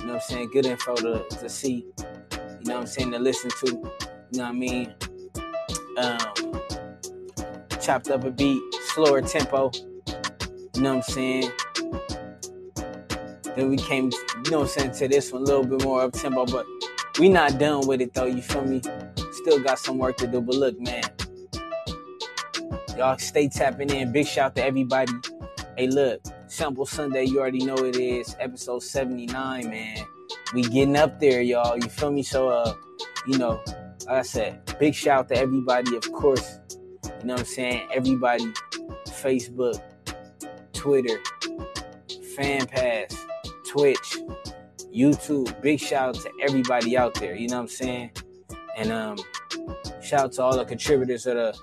you know what I'm saying? Good info to, to see, you know what I'm saying? To listen to, you know what I mean? Um, chopped up a beat, slower tempo, you know what I'm saying? Then we came, you know what I'm saying, to this one a little bit more up tempo, but we not done with it though, you feel me? Still got some work to do, but look, man. Y'all stay tapping in. Big shout to everybody. Hey, look, Sample Sunday, you already know it is episode 79, man. We getting up there, y'all. You feel me? So, uh, you know, like I said, big shout out to everybody, of course. You know what I'm saying? Everybody, Facebook, Twitter, Fan Pass, Twitch, YouTube. Big shout out to everybody out there. You know what I'm saying? And um, shout out to all the contributors of the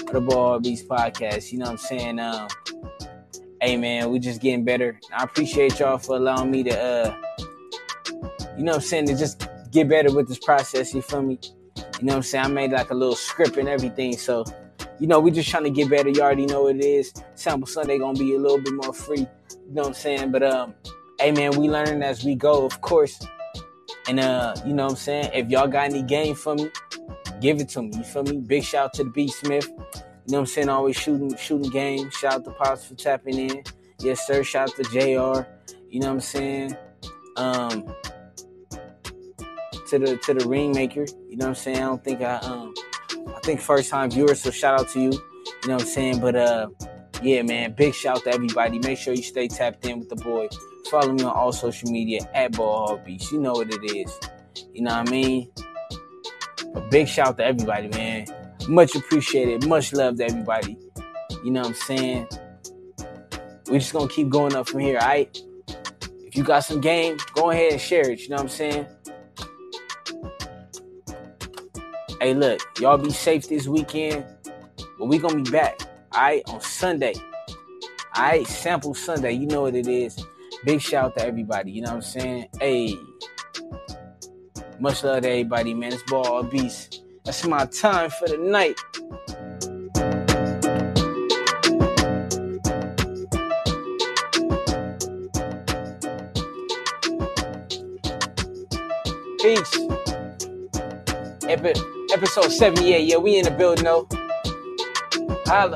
of the Ball Beats podcast. You know what I'm saying? Um, hey man, we just getting better. I appreciate y'all for allowing me to uh, you know what I'm saying, to just get better with this process. You feel me? You know what I'm saying? I made like a little script and everything. So, you know, we just trying to get better. You already know what it is. Sample Sunday gonna be a little bit more free. You know what I'm saying? But um, hey man, we learning as we go, of course. And uh, you know what I'm saying? If y'all got any game for me, give it to me. You feel me? Big shout out to the B Smith. You know what I'm saying? Always shooting shooting game. Shout out to Pops for tapping in. Yes, sir. Shout out to JR. You know what I'm saying? Um to the to the ring maker. You know what I'm saying? I don't think I um I think first time viewers, so shout out to you. You know what I'm saying? But uh yeah, man, big shout out to everybody. Make sure you stay tapped in with the boy. Follow me on all social media at Ball Hog Beats. You know what it is. You know what I mean? A big shout out to everybody, man. Much appreciated. Much love to everybody. You know what I'm saying? We just gonna keep going up from here, alright? If you got some game, go ahead and share it. You know what I'm saying? Hey, look, y'all be safe this weekend, but we gonna be back, alright, on Sunday. Alright, sample Sunday. You know what it is. Big shout out to everybody. You know what I'm saying? Hey, much love to everybody, man. It's ball beast. That's my time for the night. Peace. Epi- episode 78. Yeah, we in the building though. Holla.